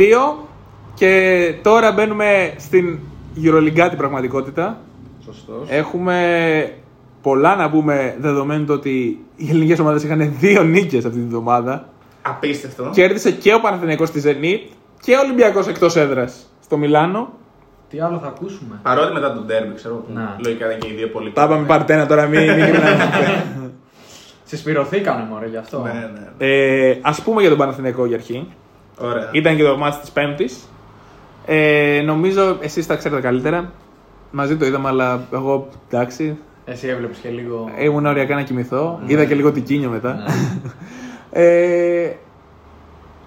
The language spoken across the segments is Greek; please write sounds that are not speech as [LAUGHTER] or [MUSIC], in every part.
2 και τώρα μπαίνουμε στην Euroleague την πραγματικότητα. Σωστός. Έχουμε πολλά να πούμε δεδομένου το ότι οι ελληνικές ομάδες είχαν δύο νίκες αυτή τη βδομάδα. Απίστευτο. Κέρδισε και ο Παναθηναϊκός στη Zenit και ο Ολυμπιακός εκτός έδρας στο Μιλάνο. Τι άλλο θα ακούσουμε; Παρότι μετά τον τέρμι, ξέρω που Να. λογικά ήταν και οι δύο πολύ. Τα είπαμε part 1 τώρα, μην, μην [LAUGHS] γυρνάμε. Συσπηρωθήκανε μωρέ γι' αυτό. Ναι, ναι. ε, Α πούμε για τον Παναθηναϊκό για αρχή. Ωραία. Ήταν και το ματς της Πέμπτης. Ε, νομίζω εσείς τα ξέρετε καλύτερα. Μαζί το είδαμε, αλλά εγώ εντάξει. Εσύ έβλεπες και λίγο. Ήμουν οριακά να κοιμηθώ. Είδα και λίγο τικίνιο μετά. [LAUGHS] ε,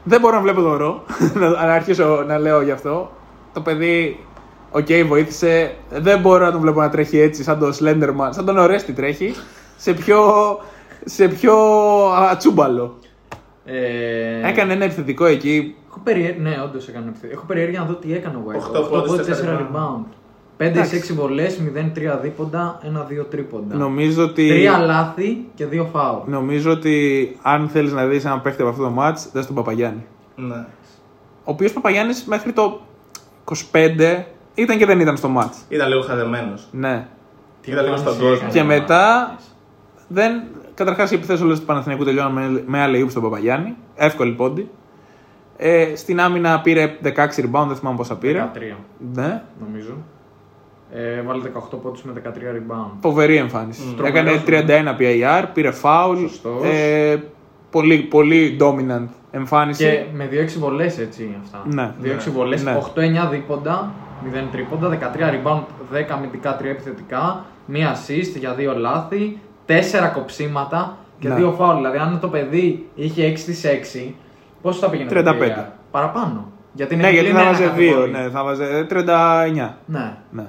δεν μπορώ να βλέπω το ρο. [LAUGHS] να να αρχίσω να λέω γι' αυτό. Το παιδί, οκ, βοήθησε. Δεν μπορώ να τον βλέπω να τρέχει έτσι, σαν τον Slenderman, σαν τον Ορέστη τρέχει. Σε πιο, σε πιο ατσούμπαλο. Ε, Έκανε ένα επιθετικό εκεί. Έχω περιέ... Ναι, όντως έκανε ευθύ- Έχω περιέργεια να δω τι έκανε ο White. Οχτώ Οκτώ πόντους, πόντους, τέσσερα 4 rebound. 5-6 Εντάξει. βολές, 0-3 δίποντα, 1-2 τρίποντα. Νομίζω ότι. Τρία λάθη και δύο φάουλ. Νομίζω ότι αν θέλεις να δεις έναν παίχτη από αυτό το match, δες τον Παπαγιάννη. Ναι. Ο οποίος Παπαγιάννης μέχρι το 25 ήταν και δεν ήταν στο match. Ήταν λίγο χαδεμένο. Ναι. Ήταν λίγο στον εμφάνιση κόσμο. έκανε Και ο μετά Μάρτινς. δεν. Καταρχάς οι επιθέσεις όλες του Παναθηναϊκού τελειώναν με, με άλλη στον Παπαγιάννη. Εύκολη πόντι. Ε, στην άμυνα πήρε 16 rebound, δεν θυμάμαι πόσα πήρε. 13 Ναι. νομίζω. Ε, βάλε 18 πόντους με 13 rebound. Φοβερή εμφάνιση. Τρομερός, Έκανε 31 PIR, πήρε foul. Σωστός. Ε, πολύ, πολύ dominant εμφάνιση. Και με 2-6 βολές έτσι αυτά. Ναι. 2-6 βολές, Ναι. 8-9 δίποντα, 0 τρίποντα, 13 rebound, 10 αμυντικά, 3 επιθετικά, 1 assist για 2 λάθη, 4 κοψίματα και Ναι. 2 φάουλ. Δηλαδή, αν το παιδί είχε 6 στις 6, πόσο θα πήγαινε το 35. PAR? Παραπάνω. Γιατί είναι ναι, γιατί επιπλήν θα ένα βάζε 2. κατηγορή. Ναι, θα βάζε 39. Ναι. Ναι.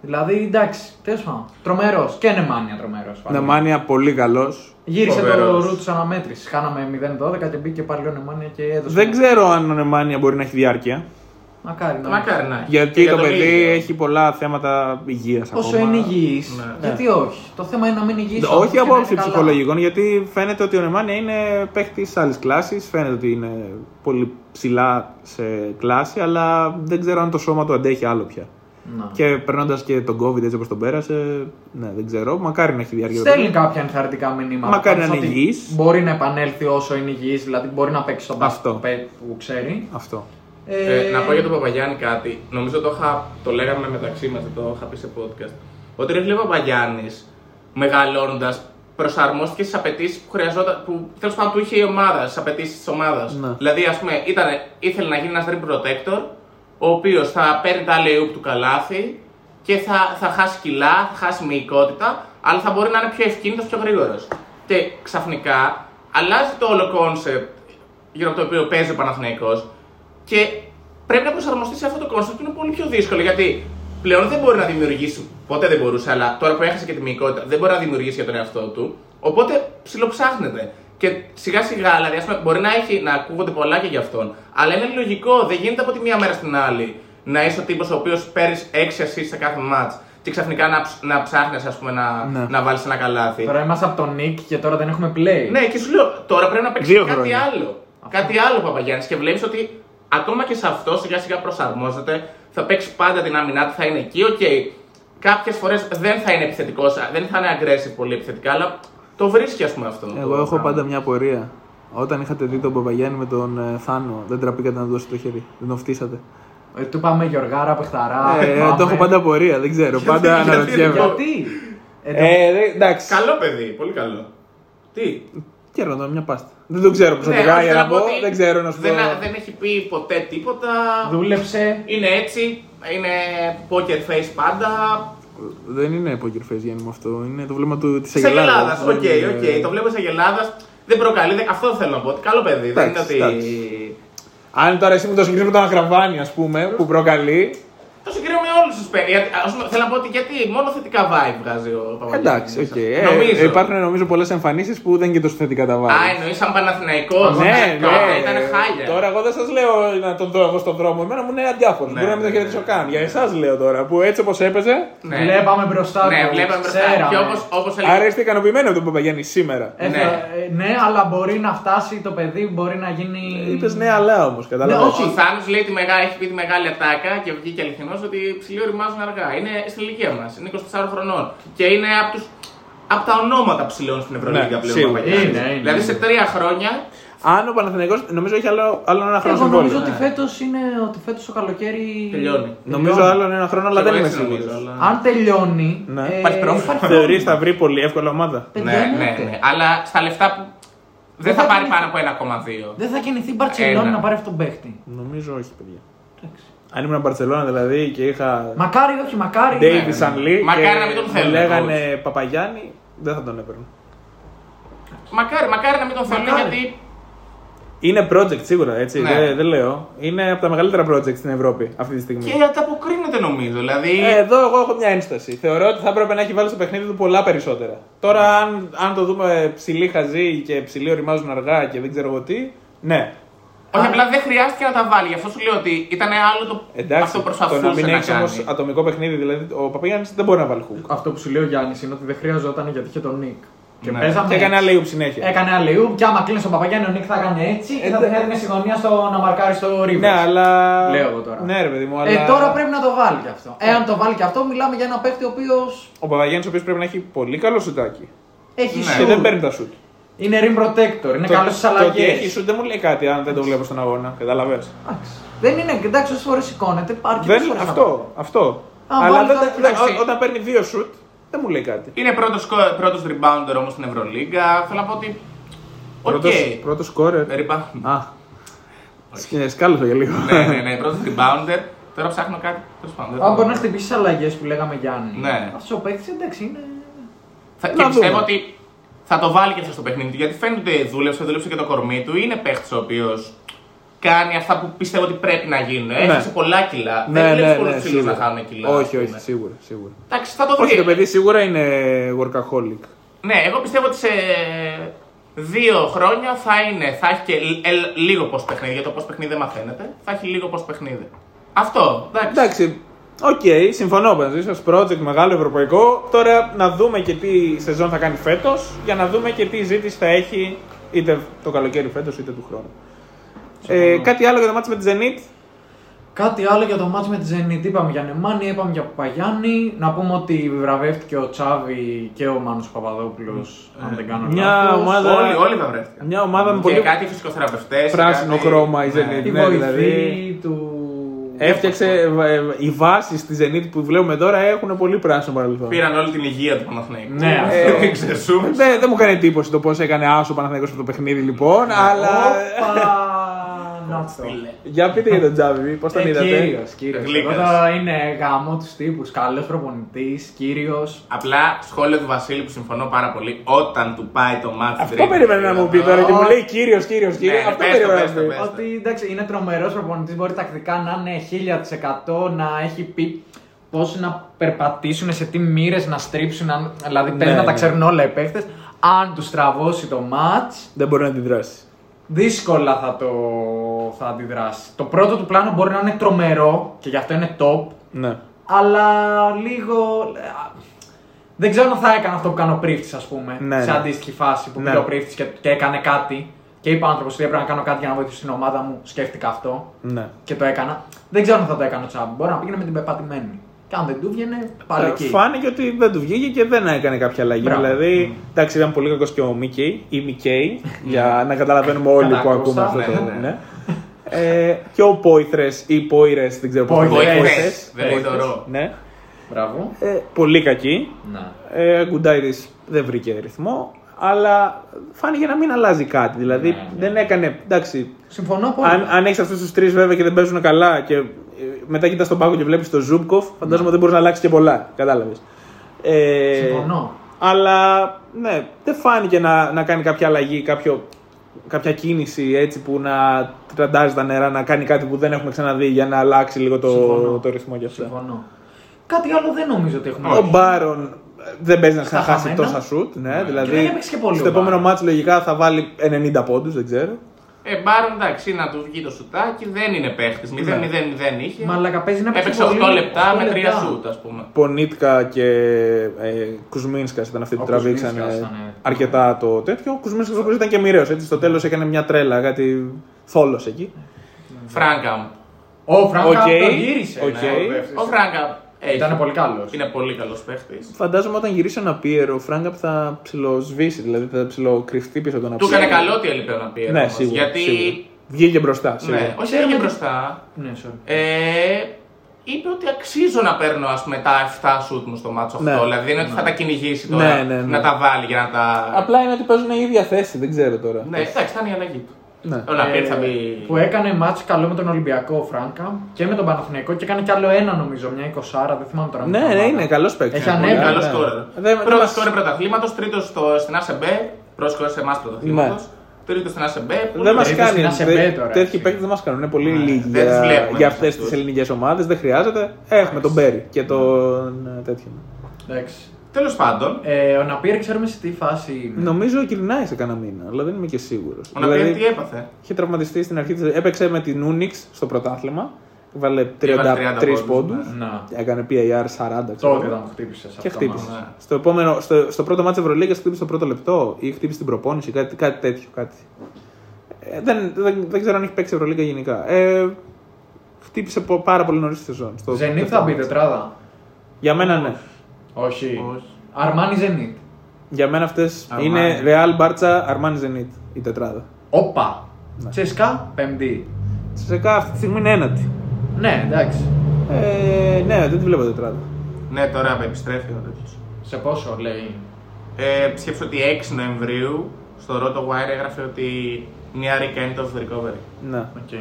Δηλαδή, εντάξει, τέλος πάντων. Τρομερός. Και Νεμάνια τρομερός. Νεμάνια πολύ καλός. Γύρισε το Φοβερός. ρου τη αναμέτρηση. Χάναμε 0-12 και μπήκε πάλι ο Νεμάνια και έδωσε. Δεν ξέρω αν ο Νεμάνια μπορεί να έχει διάρκεια. Μακάρι να Μακάρι να έχει. Γιατί Και για το τον παιδί ίδιο. έχει πολλά θέματα υγείας Όσο ακόμα. είναι υγιής. Ναι. Γιατί όχι. Το θέμα είναι να μην υγιής. Όχι από άποψη ψυχολογικών, γιατί φαίνεται ότι ο Νεμάνια είναι παίχτη άλλης κλάσης. Φαίνεται ότι είναι πολύ ψηλά σε κλάση, αλλά δεν ξέρω αν το σώμα του αντέχει άλλο πια. Να. Και περνώντας και τον COVID έτσι όπως τον πέρασε, ναι, δεν ξέρω. Μακάρι να έχει διάρκεια. το Στέλνει παιδί. κάποια ενθαρρυντικά μηνύματα. Μακάρι να Πάντως είναι ότι υγιής. Μπορεί να επανέλθει όσο είναι υγιής, δηλαδή μπορεί να παίξει στον μπάσκετ Αυτό. που πέ- που ξέρει. Αυτό. Ε, να πω για τον Παπαγιάννη κάτι. Νομίζω το, είχα, το λέγαμε μεταξύ μας, το είχα πει σε podcast. Ότι ρε φίλε Παπαγιάννης, μεγαλώνοντας, προσαρμόστηκε στις απαιτήσεις που χρειαζόταν, που τέλος πάντων του είχε η ομάδα, στις απαιτήσεις της ομάδας. Ναι. Δηλαδή, ας πούμε, ήτανε, ήθελε να γίνει ένας rim protector, ο οποίος θα παίρνει τα alley του καλάθι και θα, θα χάσει κιλά, θα χάσει μυϊκότητα, αλλά θα μπορεί να είναι πιο ευκίνητος, πιο γρήγορος. Και ξαφνικά αλλάζει το όλο concept γύρω από το οποίο παίζει ο Παναθηναϊκός και πρέπει να προσαρμοστεί σε αυτό το concept που είναι πολύ πιο δύσκολο γιατί πλέον δεν μπορεί να δημιουργήσει, ποτέ δεν μπορούσε, αλλά τώρα που έχασε και τη μυϊκότητα δεν μπορεί να δημιουργήσει για τον εαυτό του. Οπότε ψιλοψάχνεται. Και σιγά σιγά, δηλαδή, ας πούμε, μπορεί να, έχει, να ακούγονται πολλά και για αυτόν. Αλλά είναι λογικό, δεν γίνεται από τη μία μέρα στην άλλη να είσαι ο τύπος ο οποίος παίρνεις 6 assists σε κάθε match και ξαφνικά να, ψ- να ψάχνεις πούμε, να, Ναι. να βάλεις ένα καλάθι. Τώρα είμαστε από τον Νικ και τώρα δεν έχουμε play. Ναι, και σου λέω τώρα πρέπει να παίξεις Δύο κάτι χρόνια. άλλο. Κάτι άλλο Παπαγιάννης και βλέπεις ότι ακόμα και σε αυτό σιγά σιγά προσαρμόζεται. Θα παίξει πάντα την άμυνά του, θα είναι εκεί. Οκ, κάποιες φορές δεν θα είναι επιθετικός, δεν θα είναι aggressive πολύ επιθετικά, αλλά το βρίσκει ας πούμε αυτό. Εγώ το έχω πράγμα. πάντα μια απορία. Όταν είχατε δει τον Παπαγιάννη με τον ε, Θάνο, δεν ντραπήκατε να του δώσετε το χέρι. Δεν τον φτύσατε. Ε, του πάμε Γιωργάρα, Πεχταρά. Ε, πάμε. το έχω πάντα απορία, δεν ξέρω. Πάντα γιατί, αναρωτιέμαι. Γιατί; Ε, το- Ε, δε- εντάξει. Καλό παιδί, πολύ καλό. Τι; Κέρδο μια πάστα. Δεν το ξέρω προσωπικά όχι, για θέλω να πω πω. ότι Δεν ξέρω να σου πω. δεν, δεν έχει πει ποτέ τίποτα. Δούλεψε. Είναι έτσι, είναι poker face πάντα. Δεν είναι poker face Γιάννη μου αυτό. Είναι το βλέμμα του της Της Αγελάδας. Ελλάδα. Οκ, οκ. Το βλέπω της Ελλάδα. Δεν προκαλεί. δεν- Αυτό θέλω να πω. Ότι καλό παιδί. Δεν είναι Εντάξει, ότι. εντάξει. Αν τώρα εσύ μου το συγκρίνεις με τον Αγραβάνη, ας πούμε, που προκαλεί. Το συγκρίνω με όλους τους παίκτες. Θέλω να πω ότι γιατί μόνο θετικά vibe βγάζει ο Παπαγιάννης. Εντάξει, οκ. Ε, Νομίζω. υπάρχουν νομίζω πολλές εμφανίσεις που δεν είναι και τόσο θετικά τα vibes. Α, εννοείς σαν Παναθηναϊκός. Ναι, ναι. Ήταν χάλια. Τώρα εγώ δεν σας λέω να τον δω εγώ στον δρόμο. Εμένα μου είναι αδιάφορος. Ναι, Μπορεί να μην τον ναι, χαιρετήσω ναι. καν. Για εσάς λέω τώρα που έτσι όπως έπαιζε. Ναι. Βλέπαμε μπροστά Ναι, τους, βλέπαμε μπροστά. ξέραμε. Και όπως, όπως Άρα έλεγε. είστε ικανοποιημένοι από τον Παπαγιάννη σήμερα. Ε, Ναι. θα- ε, ναι, αλλά μπορεί να φτάσει το παιδί, μπορεί να γίνει. Είπες ναι, αλλά όμως. Ναι, Κατάλαβα. όχι. Ο Θάνος λέει τη μεγάλη, έχει πει τη μεγάλη ατάκα και βγήκε αληθινός ότι οι ψηλοί οριμάζουν αργά. Είναι στην ηλικία μας, είναι 24 χρονών. Και είναι από, τους, από τα ονόματα ψηλών στην Ευρωλίγα Ναι, πλέον. σίγουρα. ο Παπαγιάννης. Είναι, είναι, Δηλαδή σε είναι. τρία χρόνια. Αν ο Παναθηναϊκός νομίζω έχει άλλο, άλλο ένα χρόνο Εγώ νομίζω συμβόλαιο. ότι φέτος είναι ότι φέτος το καλοκαίρι. Τελειώνει. Νομίζω άλλο ένα χρόνο, αλλά Και δεν εγώ είμαι έτσι νομίζω, σίγουρο. αλλά- Αν τελειώνει. Ναι. ε, Υπάρχει πρόβλημα. Θεωρείς θα βρει πολύ εύκολα ομάδα; παιδιά, Ναι, ναι, εννοείται. ναι. Αλλά στα λεφτά που. Δεν θα θα πάρει γίνει- πάνω από 1,2. Δεν θα κινηθεί η Μπαρσελόνα Ένα. να πάρει αυτόν τον παίχτη. Νομίζω όχι, παιδιά. Εντάξει. Αν ήμουν Μπαρσελόνα δηλαδή και είχα Μακάρι, όχι, μακάρι. Davis ναι. Σανλή Μακάρι και να μην τον μου θέλουν, λέγανε coach. Παπαγιάννη, δεν θα τον έπαιρνε. Μακάρι, μακάρι να μην τον θέλουν Μακάρι. γιατί. Είναι project σίγουρα, έτσι. Ναι. Δεν, δεν λέω. Είναι από τα μεγαλύτερα project στην Ευρώπη αυτή τη στιγμή. Και ανταποκρίνεται νομίζω. Δηλαδή. Ε, εδώ εγώ έχω μια ένσταση. Θεωρώ ότι θα έπρεπε να έχει βάλει στο παιχνίδι του πολλά περισσότερα. Τώρα, αν, αν το δούμε ψηλή χαζή και ψηλή οριμάζουν αργά και δεν ξέρω εγώ τι, ναι. Όχι, απλά δεν χρειάστηκε να τα βάλει. Γι' αυτό σου λέω ότι ήταν άλλο το Εντάξει, αυτό το προσπαθούσε να μην να έχεις όμως κάνει. ατομικό παιχνίδι, δηλαδή ο Παπαγιάννης δεν μπορεί να βάλει hook. Αυτό που σου λέει ο Γιάννης είναι ότι δεν χρειαζόταν γιατί είχε τον Νικ. Και Ναι. παίζαμε. Και έκανε έτσι. αλλαγή συνέχεια. Έκανε αλλιού και άμα κλείνει τον Παπαγιάννη, ο Νικ θα έκανε έτσι και Ε, θα δε- την έδινε στη γωνία στο να μαρκάρει στο ρίβο. Ναι, αλλά. Λέω εγώ τώρα. Ναι, ρε παιδί μου, αλλά. Ε, τώρα πρέπει να το βάλει κι αυτό. Εάν το βάλει κι αυτό, μιλάμε για ένα παίχτη ο οποίος Ο Παπαγιάννης, ο οποίος πρέπει να έχει πολύ καλό σουτάκι. έχει Ναι. Και σουτ. δεν παίρνει τα σουτ. Είναι rim protector, είναι Το- καλός στις Το ότι αλλαγές. έχει σουτ δεν μου λέει κάτι αν δεν το βλέπω στον αγώνα. Κατάλαβε. Δεν είναι, εντάξει, όσες φορές σηκώνεται, αρκετές Δεν, φορές. αυτό, αυτό. Α, Αλλά βάλει δεν- το- δεν- εντάξει. ό- όταν παίρνει δύο σουτ, δεν μου λέει κάτι. Είναι πρώτος, σκο- πρώτος rebounder όμως στην Ευρωλίγκα. Θέλω να πω ότι. Οκ. Πρώτος, πρώτος scorer. Rebound. Α, σκ- σκάλωσα για λίγο. ναι, ναι, ναι, πρώτος rebounder. Τώρα ψάχνω κάτι. Τέλος πάντων, δεν Αν μπορεί θυμάμαι. να χτυπήσεις αλλαγές που λέγαμε Γιάννη. Ναι. Αυτός ο παίκτης εντάξει είναι. Θα, Να και πιστεύω δούμε. ότι θα το βάλει και αυτό στο παιχνίδι του. Γιατί φαίνεται ότι δούλεψε, δούλεψε και το κορμί του. Είναι παίχτης ο οποίος κάνει αυτά που πιστεύω ότι πρέπει να γίνουν. Έχασε πολλά κιλά. Ναι, Δεν ναι, βλέπει πολλούς ναι, φίλου να σίγουρα. χάνουν κιλά. Όχι, ας πούμε. όχι, σίγουρα, σίγουρα. Εντάξει, θα το βρει. Όχι, το παιδί σίγουρα είναι workaholic. Ναι, εγώ πιστεύω ότι σε δύο χρόνια θα, είναι, θα έχει και λ- ε, λίγο πώ παιχνίδι. Γιατί το πώ παιχνίδι δεν μαθαίνεται. Θα έχει λίγο πώ παιχνίδι. Αυτό, εντάξει. Εντάξει, οκ, συμφωνώ μαζί σας. Project μεγάλο ευρωπαϊκό. Τώρα να δούμε και τι σεζόν θα κάνει φέτος για να δούμε και τι ζήτηση θα έχει είτε το καλοκαίρι φέτος είτε του χρόνου. Ε, κάτι άλλο για το ματς με τη Zenit; Κάτι άλλο για το ματς με τη Zenit. Είπαμε για Νεμάνι, είπαμε για Παπαγιάννη. Να πούμε ότι βραβεύτηκε ο Τσάβη και ο Μάνος Παπαδόπουλος, αν δεν κάνω Μια λάθος. ομάδα- Όλοι, όλοι βραβεύτηκαν. Μια ομάδα με Και πολύ κάτι φυσικοθεραπευτές. πράσινο χρώμα η Zenit. Τη ναι, βοηθή δηλαδή. του... Έφτιαξε ε, ε, οι βάσεις της Zenit που βλέπουμε τώρα έχουν πολύ πράσινο παρελθόν. Πήραν όλη την υγεία του Παναθηναϊκού. Ναι, Ε, αυτό. Ξεσούμε. Δεν, δεν μου κάνει εντύπωση το πώς έκανε άσο ο Παναθηναϊκός αυτό το παιχνίδι λοιπόν, αλλά. Όπα, να το. Για πείτε για τον Τζάβι, πώς τον Ε, είδατε; κύριος, κύριος. Γλύκας. Εγώ θα είναι γάμο τους τύπους. Καλός προπονητής, κύριος. Απλά σχόλιο του Βασίλη που συμφωνώ πάρα πολύ. Όταν του πάει το μάτι. Αυτό περίμενα να μου πει τώρα και μου λέει κύριος, κύριος, κύριος. Ναι, Αυτό πες το, περίμενα πες να το, πει. πες. Ότι εντάξει, είναι τρομερός προπονητής. Μπορεί τακτικά να είναι 1000% να έχει πει πώς να περπατήσουν, σε τι μοίρες να στρίψουν. αν- Δηλαδή παίζει Ναι, να τα ναι. ξέρουν όλα οι παίχτε. Αν τους τραβώσει το match, Δεν μπορεί να αντιδράσει. Δύσκολα θα το θα αντιδράσει. Το πρώτο του πλάνο μπορεί να είναι τρομερό και γι' αυτό είναι top. Ναι. Αλλά λίγο. Δεν ξέρω αν θα έκανε αυτό που κάνει ο Πρίφτης, ας πούμε. Ναι, σε ναι. αντίστοιχη φάση που Ναι. πήγε ο Πρίφτης και, και έκανε κάτι. Και είπε ο άνθρωπος ότι έπρεπε να κάνω κάτι για να βοηθήσω την ομάδα μου. Σκέφτηκα αυτό ναι. και το έκανα. Δεν ξέρω αν θα το έκανε ο Τσάμπι. Μπορεί να πήγαινε με την πεπατημένη. Και αν δεν του βγαινε, πάλι Ε, εκεί. Φάνηκε ότι δεν του βγήκε και δεν έκανε κάποια αλλαγή. Μπράβο. Δηλαδή, εντάξει, ήταν πολύ κακός και ο Μίκεϊ ή Μικέι, για να καταλαβαίνουμε όλοι που Κατάκουσα, ακούμε αυτό το. ναι, ναι. ναι. Ε, και ο Πόηθρες ή Πόηρε, δεν ξέρω πώς το Πόηθρες. λένε. Πόηθρες, δεν λέει το ρο. Ναι. Μπράβο. Ε, πολύ κακή. Να. Ε, Γκουντάιδη δεν βρήκε ρυθμό. Αλλά φάνηκε να μην αλλάζει κάτι. Δηλαδή Ναι, ναι. δεν έκανε. Εντάξει, Συμφωνώ πολύ. αν, αν έχεις αυτούς τους τρεις βέβαια και δεν παίζουν καλά και ε, μετά κοιτάς τον πάγκο και βλέπεις τον Ζούμπκοφ, φαντάζομαι ότι δεν μπορείς να αλλάξεις και πολλά. Κατάλαβες. Ε, Συμφωνώ. Αλλά ναι, δεν φάνηκε να, να κάνει κάποια αλλαγή, κάποιο, κάποια κίνηση έτσι που να τραντάζει τα νερά, να κάνει κάτι που δεν έχουμε ξαναδεί για να αλλάξει λίγο το, Συμφωνώ. το ρυθμό και αυτά. Συμφωνώ. Κάτι άλλο δεν νομίζω ότι έχουμε. Ο Μπάρον δεν παίζει να Στα ξαναχάσει χαμένα. τόσα σουτ. Ναι, Και δηλαδή δεν έπαιξε και πολύ στο ο επόμενο Μπάρον. μάτσο λογικά θα βάλει 90 πόντους, δεν ξέρω. Ε, Μπάρον εντάξει, να του βγει το σουτάκι, δεν είναι παίχτης. 0-0-0 είχε. Μαλακα παίζει να παίξει Έπαιξε 8 πολύ, λεπτά 8 με 3 λεπτά. σουτ, ας πούμε. Πονίτκα και ε, Κουσμίνσκας ήταν αυτοί που Ο τραβήξαν Κουσμίνσκας ε, ήταν, ναι. αρκετά το τέτοιο. Ο Κουσμίνσκας όπως ήταν και μοιραίος. Στο τέλος έκανε μια τρέλα, κάτι θόλος εκεί. Φράγκαμ. Ο Φράγκα Οκ, το γύρισε. οκ. ναι. Ο Φράγκαμ έχει. Ήταν πολύ καλός. Είναι πολύ καλός παίχτης. Φαντάζομαι όταν γυρίσει ένα πίερο, ο Φράγκαπ θα ψιλοσβήσει, δηλαδή θα ψιλοκρυφτεί πίσω από τον Του αψί. έκανε καλό ότι έλειπε να πει. Ναι, σίγουρα. Γιατί. σίγουρα. Βγήκε μπροστά. Σίγουρα. Ναι, όχι έγινε μπροστά. Ναι, sorry. Ε, είπε ότι αξίζω να παίρνω ας πούμε, τα 7 σουτ μου στο μάτσο Ναι. αυτό. Δηλαδή δεν είναι ότι θα τα κυνηγήσει τώρα Ναι, ναι, ναι. να τα βάλει για να τα. Απλά είναι ότι παίζουν η ίδια θέση, δεν ξέρω τώρα. Ναι, εντάξει, θα είναι η αλλαγή του. Ναι. Ο Ναπίρ θα Ε, μπει. Που έκανε μάτς καλό με τον Ολυμπιακό ο Φράγκα και με τον Παναθηναϊκό και έκανε κι άλλο ένα νομίζω, μια 20 δεν θυμάμαι τώρα. Ναι, με την ναι, ομάδα. είναι καλός παίκτης. Έχει ανέβει. Πολύ καλό ναι. σκόρερ. Δεν- δεν Πρώτο μας- σκόρερ πρωταθλήματος, τρίτος στην ΑΣΕΜΠΕ. Πρώτο σκόρερ σε εμάς πρωταθλήματος. Ναι. Τρίτος στην ΑΣΕΜΠΕ. Δεν μας Τρίτος κάνει. στην ASB δε- τώρα, Τέτοιοι έτσι. παίκτες δεν μας κάνουν. Είναι πολύ λίγοι δεν τους για, βλέπουμε για εμείς αυτές αυτούς. τις ελληνικές ομάδες. Δεν χρειάζεται. Έχουμε τον Μπέρι και τον ε, τέτοιο. Εντάξει. Τέλος πάντων, Ε, ο Ναπίρ ξέρουμε σε τι φάση είναι. Νομίζω γυρνάει σε κανένα μήνα, αλλά δεν είμαι και σίγουρος. ο Ναπίρ τι έπαθε; είχε τραυματιστεί στην αρχή. της- Έπαιξε με την Ούνιξ στο πρωτάθλημα. Βάλε Έβαλε 33 30 πόντους. πόντους, Να. Έκανε PIR 40. ξέρω Τότε εγώ. ήταν που χτύπησε. Και χτύπησε. Ναι. Στο, επόμενο, στο, στο πρώτο μάτσο Ευρωλίγα χτύπησε στο πρώτο λεπτό ή χτύπησε την προπόνηση, κάτι, κάτι τέτοιο. Κάτι. Ε, δεν, δεν, δεν ξέρω αν έχει παίξει Ευρωλίγα γενικά. Ε, χτύπησε πο- πάρα πολύ νωρίς τη σεζόν. στο Ζενίτ δεύτερο θα μπει μάτς. τετράδα. Για μένα ναι. Όχι. Όχι. Αρμάνι Ζενίτ. Για μένα αυτές Αρμάνι. είναι Real Barça Armani Zenit η τετράδα. Όπα. Ναι. Τσέσκα, πέμπτη. Σε αυτή τη στιγμή είναι ένατη. Ναι, εντάξει. Ε, ναι, δεν τη βλέπω τετράδα. Ναι, τώρα επιστρέφει ο τέτοιος. Σε πόσο λέει; Ε, σκέψου ότι 6 Νοεμβρίου στο Roto Wire έγραφε ότι μια week end of recovery. Ναι. Οκ.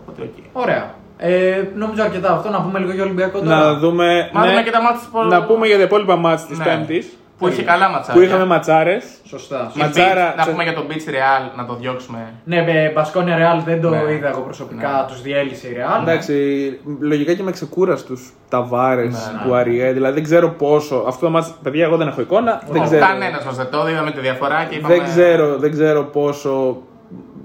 Οπότε οκ. Ωραία. Ε, νομίζω αρκετά αυτό. Να πούμε λίγο για Ολυμπιακό τώρα. Να δούμε. Μάθαμε ναι, και τα μάτια που- Να πούμε για τα υπόλοιπα ματς της Ναι. Πέμπτης. Που είχε καλά ματσάκια. Που είχαμε ματσάρες. Σωστά. Και Ματσάρα- Bitci, Να πούμε για τον Bitci Real, να το διώξουμε. Ναι, με Μπασκόνια Ρεάλ δεν το Ναι. είδα εγώ προσωπικά. Ναι. Τους διέλυσε η Ρεάλ. Εντάξει, λογικά και με ξεκούραστους Ταβάρες Ναι, του ναι. Αριέ. Δηλαδή δεν ξέρω πόσο. Αυτό το ματς, παιδιά, εγώ δεν έχω εικόνα. Δεν ξέρω, Κανένα μα δεν το είδε, είδαμε τη διαφορά και είπαμε. δεν, ξέρω, δεν ξέρω πόσο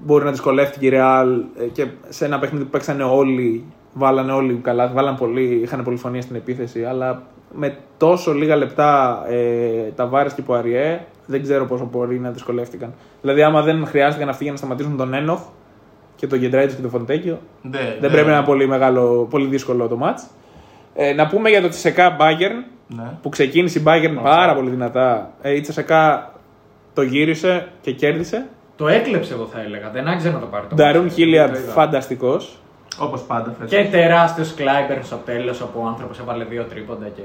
μπορεί να δυσκολεύτηκε η Ρεάλ ε, και σε ένα παιχνίδι που παίξανε όλοι. Βάλανε όλοι καλά, βάλανε πολύ, είχαν πολυφωνία στην επίθεση, αλλά με τόσο λίγα λεπτά ε, τα βάρες και που Αριέ, δεν ξέρω πόσο μπορεί να δυσκολεύτηκαν. Δηλαδή, άμα δεν χρειάστηκαν αυτοί για να σταματήσουν τον Ένοχ και τον Γεντράιτο και τον Φοντέκιο, Ναι, δεν ναι. πρέπει να είναι πολύ, μεγάλο, πολύ δύσκολο το μάτς. Ε, να πούμε για το Τσεσεκά Bayern Ναι. που ξεκίνησε η Bayern πάρα πολύ δυνατά. Ε, η Τσεσεκά το γύρισε και κέρδισε. Το έκλεψε εγώ θα έλεγα. Δεν άξιζε να το πάρει. το Νταρούν ματς. Χίλιαρντ Το είδα. φανταστικός. Όπως πάντα. φέτος. Και τεράστιος Κλάιμπερν στο τέλος όπου ο άνθρωπος έβαλε δύο τρίποντα και.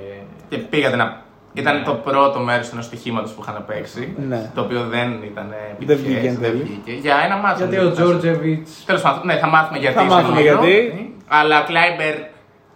Και πήγατε να. Ήταν το πρώτο μέρος του στοιχήματος που είχαν παίξει. Ναι. Το οποίο δεν ήταν Δεν επιτυχές, βγήκε εν δεν τέλει. βγήκε. Για ένα μάτσο. Γιατί ο Τζόρτζεβιτς. Τέλος πάντων, ναι, θα μάθουμε γιατί. Θα σε μάθουμε λίγο. γιατί. Αλλά Κλάιμπερν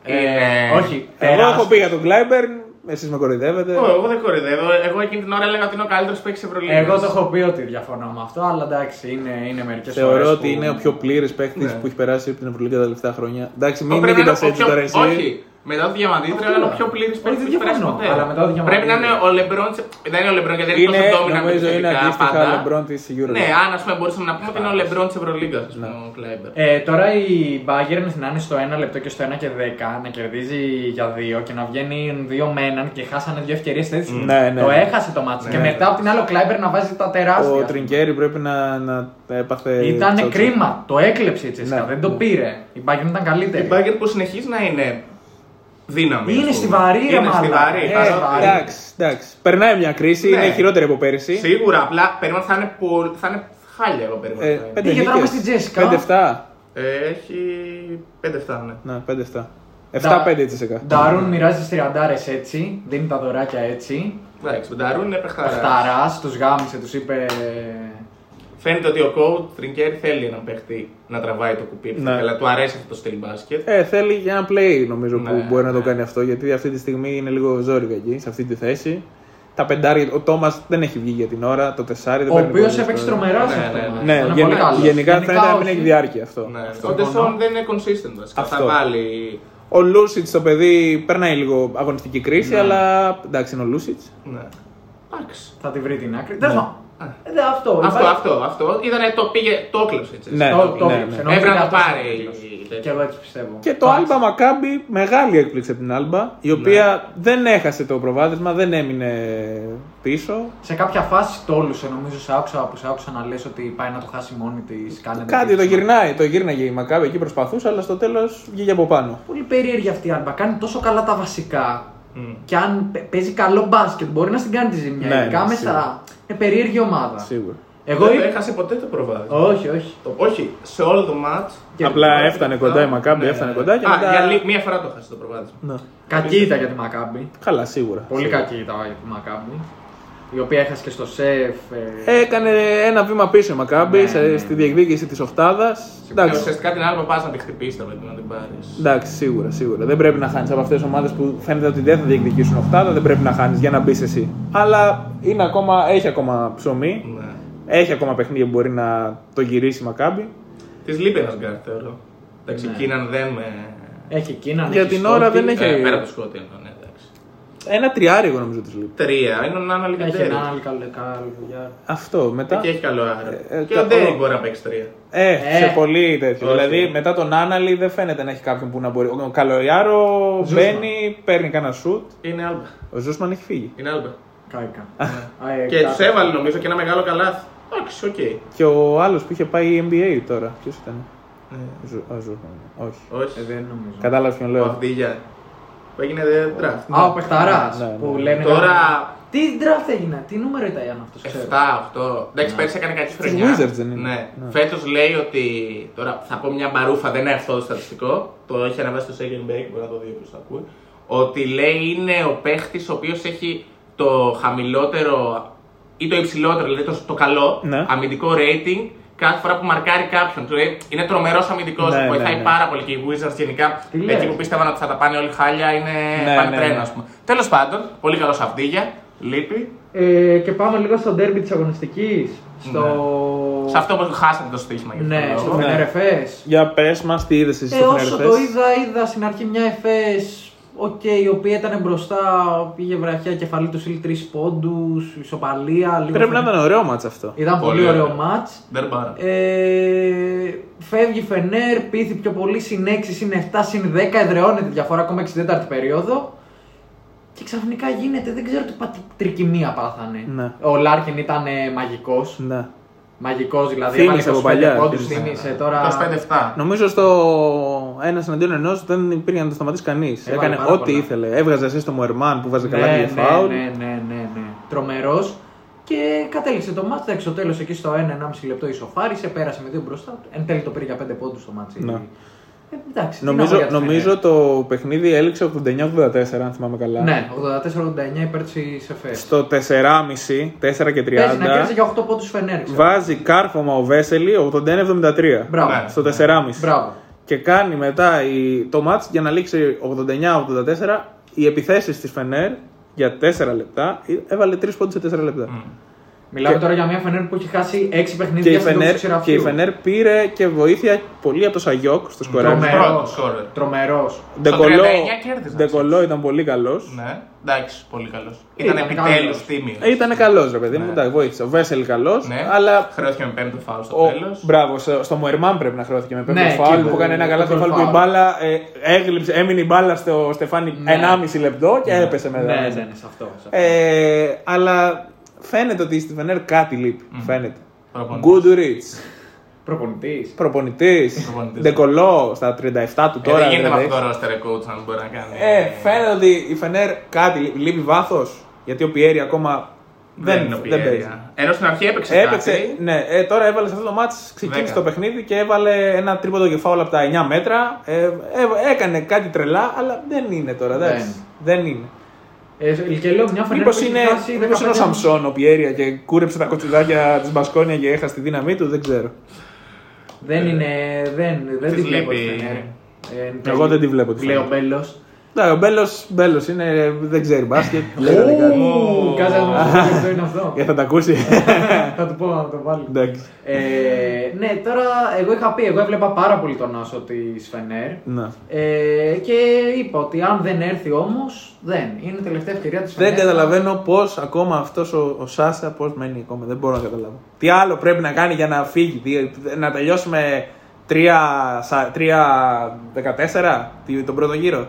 είναι. Ε, όχι. Εγώ τεράστιο. έχω πει για τον Κλάιμπερν, εσείς με κοροϊδεύετε. Εγώ, εγώ δεν κοροϊδεύω. Εγώ εκείνη την ώρα έλεγα ότι είναι ο καλύτερος που έχει σε Ευρωλίγα. Εγώ το έχω πει ότι διαφωνώ με αυτό, αλλά εντάξει, είναι, είναι μερικές φορές. Θεωρώ ότι είναι ο πιο πλήρης παίκτης Ναι. που έχει περάσει από την Ευρωλίγα τα τελευταία χρόνια. Εντάξει, Ο μην πρέπει μην να είναι κοιτάς ο έτσι πιο- τώρα εσύ. Όχι. Μετά το Διαμαντίδη πρέπει να είναι ο πιο πλήρης Όχι, παίκτη δεν που έχει περάσει διαφωνώ, ποτέ. αλλά μετά το Διαμαντίδη. Πρέπει να είναι ο Λεμπρόν. Δεν είναι ο Λεμπρόν γιατί δεν είναι Είναι, τόσο dominant νομίζω, είναι επιθετικά αντίστοιχα πάντα. Λεμπρόν της Euro. Ναι, αν ας πούμε μπορούσαμε να πούμε ότι είναι ο Λεμπρόν της Ευρωλίγα, ο Κλάιμπερν. Ε, τώρα η Bayern να είναι στο 1 λεπτό και στο 1 και 10 να κερδίζει για 2 και να βγαίνει 2 με έναν και χάσανε δύο ευκαιρίες θέση. Ναι, ναι. Το έχασε το μάτι. Ναι. Και μετά από την άλλη ο Κλάιμπερ να βάζει τα τεράστια. Ο Τρινκέρι πρέπει να, να έπαθε. Ήταν τσότσο. κρίμα. Το έκλεψε η Τσέσκα. Ναι. Δεν το πήρε. Η Bayern ήταν καλύτερη. Η Μπάγκερ που συνεχίζει να είναι δύναμη. Είναι ας πούμε. στιβαρή, ρε Είναι μάλλον. στιβαρή. Ε, παρότι- στιβαρή. Εντάξει, εντάξει. Περνάει μια κρίση, Ναι. είναι χειρότερη από πέρυσι. Σίγουρα, απλά περίμενα θα είναι, πολύ, θα είναι χάλια εγώ περίμενα. Ε, θα είναι. πέντε Πήγε τώρα νίκες. μες στην Τζέσικα. 5-7. Ε, έχει 5-7, ναι. Ναι, 5-7. 7-5 τσεσικά. Νταρούν μοιράζεις τι τριαντάρες έτσι, δίνει τα δωράκια έτσι. Εντάξει, ο Νταρούν είναι παιχταρά. Φταρά, τους γάμισε, τους είπε. Φαίνεται ότι ο coach Τριγκέρ θέλει έναν παίχτη να τραβάει το κουπί. Ναι. Αλλά του αρέσει αυτό το στυλ μπάσκετ. Ε, θέλει για ένα play νομίζω που Ναι, μπορεί να το ναι. κάνει αυτό γιατί αυτή τη στιγμή είναι λίγο ζόρικα εκεί, σε αυτή τη θέση. Τα πεντάρια, ο Τόμας δεν έχει βγει για την ώρα, το τεσάρι δεν Ο παίρνει οποίος πολλές έπαιξε φορές. τρομερά σε Ναι, αυτό. ναι, το ναι. μάτς. Ναι, Ήταν γενικά, πολύ καλός. γενικά φαίνεται να μην όχι. έχει διάρκεια αυτό. Ναι, ο Συμφωνώ. Ντεσόν δεν είναι consistent βασικά. Αυτό. Θα βάλει. Ο Λούσιτς το παιδί περνάει λίγο αγωνιστική κρίση, Ναι. αλλά εντάξει είναι ο Λούσιτς. Ναι. Εντάξει. Θα τη βρει την άκρη. Τέλος Ναι. Πάντων. Ε, δε, Αυτό, Αυτό, υπάρχει- αυτό, αυτό. Ήτανε το πήγε, το έκλεψε έτσι. Ναι. Το, το ναι, έβλεψε. ναι. Νομίζω Έπρεπε να ότι το αυτός πάρει. είναι ο κύκλος. η- Και εγώ έτσι πιστεύω. Και το Εντάξει. Άλμπα Μακάμπι, μεγάλη έκπληξη από την Άλμπα, η οποία δεν έχασε το προβάδισμα, δεν έμεινε πίσω. Σε κάποια φάση τόλουσε, νομίζω, σε άκουσα που σε άκουσα να λες ότι πάει να το χάσει μόνη της. Κάτι το γυρνάει, το γύρναγε η Μακάμπι, εκεί προσπαθούσε, αλλά στο τέλος βγήκε από πάνω. Πολύ περίεργη αυτή η Άλμπα. Κάνει τόσο καλά τα βασικά. Μμ. Και αν παι- παίζει καλό μπάσκετ, μπορεί να στην κάνει τη ζημιά. Ναι, Ειδικά ναι, μέσα. Σίγουρα. Είναι περίεργη ομάδα. Σίγουρα. Εγώ δεν είπα. έχασε ποτέ το προβάδισμα. Όχι, όχι. Το- Όχι, σε όλο το match. Και- Απλά έφτανε κοντά η Μακάμπι, Ναι, έφτανε ναι. κοντά και Α, μετά. για λί- μία φορά το χάσε το προβάδισμα. Ναι. Κακή ήταν για τη Μακάμπη. Καλά, σίγουρα. Πολύ Σίγουρα. κακή ήταν για τη Μακάμπη. Η οποία έχασε και στο ΣΕΦ. ε, Έκανε ένα βήμα πίσω η Μακάμπι Ναι, σε- ναι. στη διεκδίκηση της Οχτάδας. Ε, Εντάξει. Ουσιαστικά την άλλη πα να τη χτυπήσει θα πρέπει να την πάρεις. Εντάξει, σίγουρα, σίγουρα. Δεν πρέπει να χάνεις από αυτές τις ομάδες που φαίνεται ότι δεν θα διεκδικήσουν οχτάδα, δεν πρέπει να χάνεις για να μπεις εσύ. Αλλά είναι ακόμα, έχει ακόμα ψωμί, Ναι. έχει ακόμα παιχνίδια που μπορεί να το γυρίσει η Μακάμπι. Της λείπει ένας γκαρντ, θεωρώ. Εντάξει, Ναι. Κίναν δεν με. Έχει Κίναν. Για την ώρα δεν έχει- Ε, πέρα από το Σκότι εννοώ, ναι, εντάξει. Ένα τριάρι, εγώ νομίζω τη λείπει. Τρία, είναι ο Νάνα Έχει Λιγκεντέρη. ένα άλλο καλό καλό δουλειά. Αυτό μετά. Και έχει καλό άρα. Ε, ε, Και ο κα- Ντέρι ο- μπορεί να παίξει τρία. Ε, Ε. σε πολύ τέτοιο. Όχι. Δηλαδή μετά τον Άναλι δεν φαίνεται να έχει κάποιον που να μπορεί. Ο Καλοϊάρο Ζούσμαν. μπαίνει, παίρνει κανένα σουτ. Είναι άλμπα. Ο Ζούσμαν έχει φύγει. Είναι άλμπα. Κάηκα. Και τους έβαλε νομίζω και ένα μεγάλο καλάθι. Εντάξει, οκ. Και ο άλλος που είχε πάει NBA τώρα. Ποιος ήταν; Ε, Ο Ζου- ο Ζούσμαν. Όχι. Όχι. Δεν νομίζω. Κατάλαβες ποιον Ο λέω. Αυδίγια. Που έγινε draft. Α, ο Πεχταρά Ναι, ναι, που ναι. λένε. Τώρα Τι draft έγινε, τι νούμερο ήταν αυτός, ξέρω. 7-8. Εντάξει, πέρσι έκανε κακή Στους χρονιά. Wizards δεν είναι. Ναι. Ναι. Φέτος λέει ότι. Τώρα θα πω μια μπαρούφα, δεν είναι αυτό το στατιστικό. Το έχει ανεβάσει στο Second Break, μπορεί να το δει όποιος το ακούει. Ότι λέει είναι ο παίχτης ο οποίος έχει το χαμηλότερο ή το υψηλότερο, δηλαδή το, το καλό Ναι. αμυντικό rating κάθε φορά που μαρκάρει κάποιον. Του λέει, Είναι τρομερός αμυντικός, Ναι, βοηθάει ναι, ναι. πάρα πολύ και οι Wizards γενικά. Τι λες; Εκεί που πίστευαν ότι θα τα πάνε όλοι χάλια είναι Ναι, πάνε ναι, τρένο, ναι. ας πούμε. Τέλος πάντων, πολύ καλός αυτίγια. Λείπει. Ε, και πάμε λίγο στο ντέρμπι της αγωνιστικής. Στο. Σε αυτό που χάσατε το στοίχημα. για Ναι, αυτόν τον στο λόγο. Ναι. Φενερεφές. Για πες μας, τι είδες εσύ Ε, στο όσο το Φενέρ είδα, είδα στην αρχή μια Εφές, οκ, η οποία ήταν μπροστά, πήγε βραχιά, κεφαλή του στείλει τρεις πόντους, ισοπαλία. Λίγο Πρέπει να φαινε- ήταν ωραίο μάτς αυτό. Ήταν πολύ, Πολύ ωραίο ωραίο. μάτς. Δεν πάρα. Ε, φεύγει Φενέρ, πείθει πιο πολύ συν 6, συν 7, συν 10, εδραιώνεται η διαφορά ακόμα 64η περίοδο. Και ξαφνικά γίνεται, δεν ξέρω τι πατ- τρικυμία πάθανε. Ναι. Ο Λάρκιν ήταν μαγικός. Ναι. Μαγικός δηλαδή. Θύμισε έβαλε από 25 παλιά, πόντους, θύμισε. θύμισε τώρα. 25-7. Νομίζω στο ένα εναντίον ενός δεν υπήρχε να το σταματήσει κανείς. Έβαλε Έκανε πάρα ό,τι πολλά. ήθελε. Έβγαζε εσύ στο Μόερμαν που βάζε καλά ναι, και για φάουλ. Ναι, ναι, ναι, ναι, ναι. Τρομερός. Και κατέληξε το ματς. Εντάξει, στο τέλος εκεί στο 1-1,5 λεπτό ισοφάρισε, πέρασε με δύο μπροστά. Εν τέλει το πήρε για 5 πόντους το ματς. Ναι. Ε, εντάξει, τι να πω Νομίζω, για τη νομίζω Φενέρ. το παιχνίδι έληξε 89-84, αν θυμάμαι καλά. Ναι, 84-89 υπέρ της ΕΦΕ. Στο 4,5, 4 και 30, Παίζει να κέρδισε για 8 πόντους Φενέρ. ξέρω. βάζει κάρφωμα ο Βέσελη 81-73. Μπράβο. Ναι. Στο 4,5. Μπράβο. Και κάνει μετά η, το μάτς για να λήξει 89-84 οι επιθέσεις της Φενέρ για 4 λεπτά. Έβαλε 3 πόντους σε 4 λεπτά. Μιλάμε Και- τώρα για μια Φενέρ που έχει χάσει 6 Και, παιχνίδια η στην Φενέρ, τόξη και η ξηραφείου. Φενέρ πήρε και βοήθεια πολύ από το Σαγιόκ στο σκοράρι. Τρομερός. Πρώτος scorer. Τρομερό. Ντεκολό, 39 κέρδιζαν. Ντεκολό ήταν πολύ καλός. Ναι, εντάξει, πολύ καλός. Ήταν Ήταν επιτέλους καλός. τίμιος. Ε, Ήταν καλός, ρε παιδί μου, Ναι. εντάξει, βοήθησε. Ο Βέσελ καλός, Ναι, αλλά. χρεώθηκε με πέμπτο φάουλ στο Ο, τέλος. μπράβο, στο, στο Μουερμάν πρέπει να χρεώθηκε με πέμπτο Ναι, φάουλ εκεί που που- έκανε ένα το καλά goal φάουλ που η foul. μπάλα ε, έγλειψε, έμεινε η μπάλα στο Στεφάνι Ναι. 1,5 λεπτό και έπεσε μετά. Ναι, ναι, μέσα. ναι, σε αυτό. σε αυτό. Ε, αλλά φαίνεται ότι στη Φενέρ κάτι λείπει. Φαίνεται. Προπονητής. Γκούντουριτ, Προπονητής. προπονητής, Προπονητής. Ντεκολό στα 37 του Ε, τώρα. δεν γίνεται με δηλαδή. αυτό το roster coach αν μπορεί να κάνει. Ε, φαίνεται ότι η Φενέρ κάτι λείπει, λείπει βάθος. Γιατί ο Πιέρη ακόμα Δεν είναι ο δεν παίζει. Πιέρια. Ενώ στην αρχή έπαιξε, Έπαιξε, κάτι. ναι, ε, τώρα έβαλε σε αυτό το μάτς, ξεκίνησε Δέκα. το παιχνίδι και έβαλε ένα τρίποντο κεφάλαιο από τα 9 μέτρα. Ε, ε, έκανε κάτι τρελά, αλλά δεν είναι τώρα, εντάξει. Δεν είναι. Ε, και λέω μια φορά. Μήπως είναι, μήπως είναι ο Σαμσόν, ο Πιέρια και κούρεψε τα κοτσιδάκια της Μπασκόνια και έχασε τη δύναμή του, δεν ξέρω. Δεν είναι. Δεν, δεν Της τη βλέπω λείπει. τη Φενέρ. Ε, Εγώ δεν τη βλέπω τη Λέει ο Φενέρ. Μπέλο. Ναι, ο Μπέλο Μπέλος είναι, δεν ξέρει μπάσκετ. λέγανε κάτι. Κάτσε να μου πει αυτό είναι αυτό. [LAUGHS] Για θα τα ακούσει. [LAUGHS] Θα του πω να το βάλει. Εντάξει. Ε, ναι, τώρα εγώ είχα πει, εγώ έβλεπα πάρα πολύ τον άσο της Φενέρ. Ναι. Ε, και είπα ότι αν δεν έρθει όμως, δεν. Είναι η τελευταία ευκαιρία της Δεν καταλαβαίνω πώς ακόμα αυτός ο, ο Σάσα πώς μένει ακόμα. Δεν μπορώ να καταλάβω. Τι άλλο πρέπει να κάνει για να φύγει, τι- να τελειώσουμε 3-14 τον πρώτο γύρο;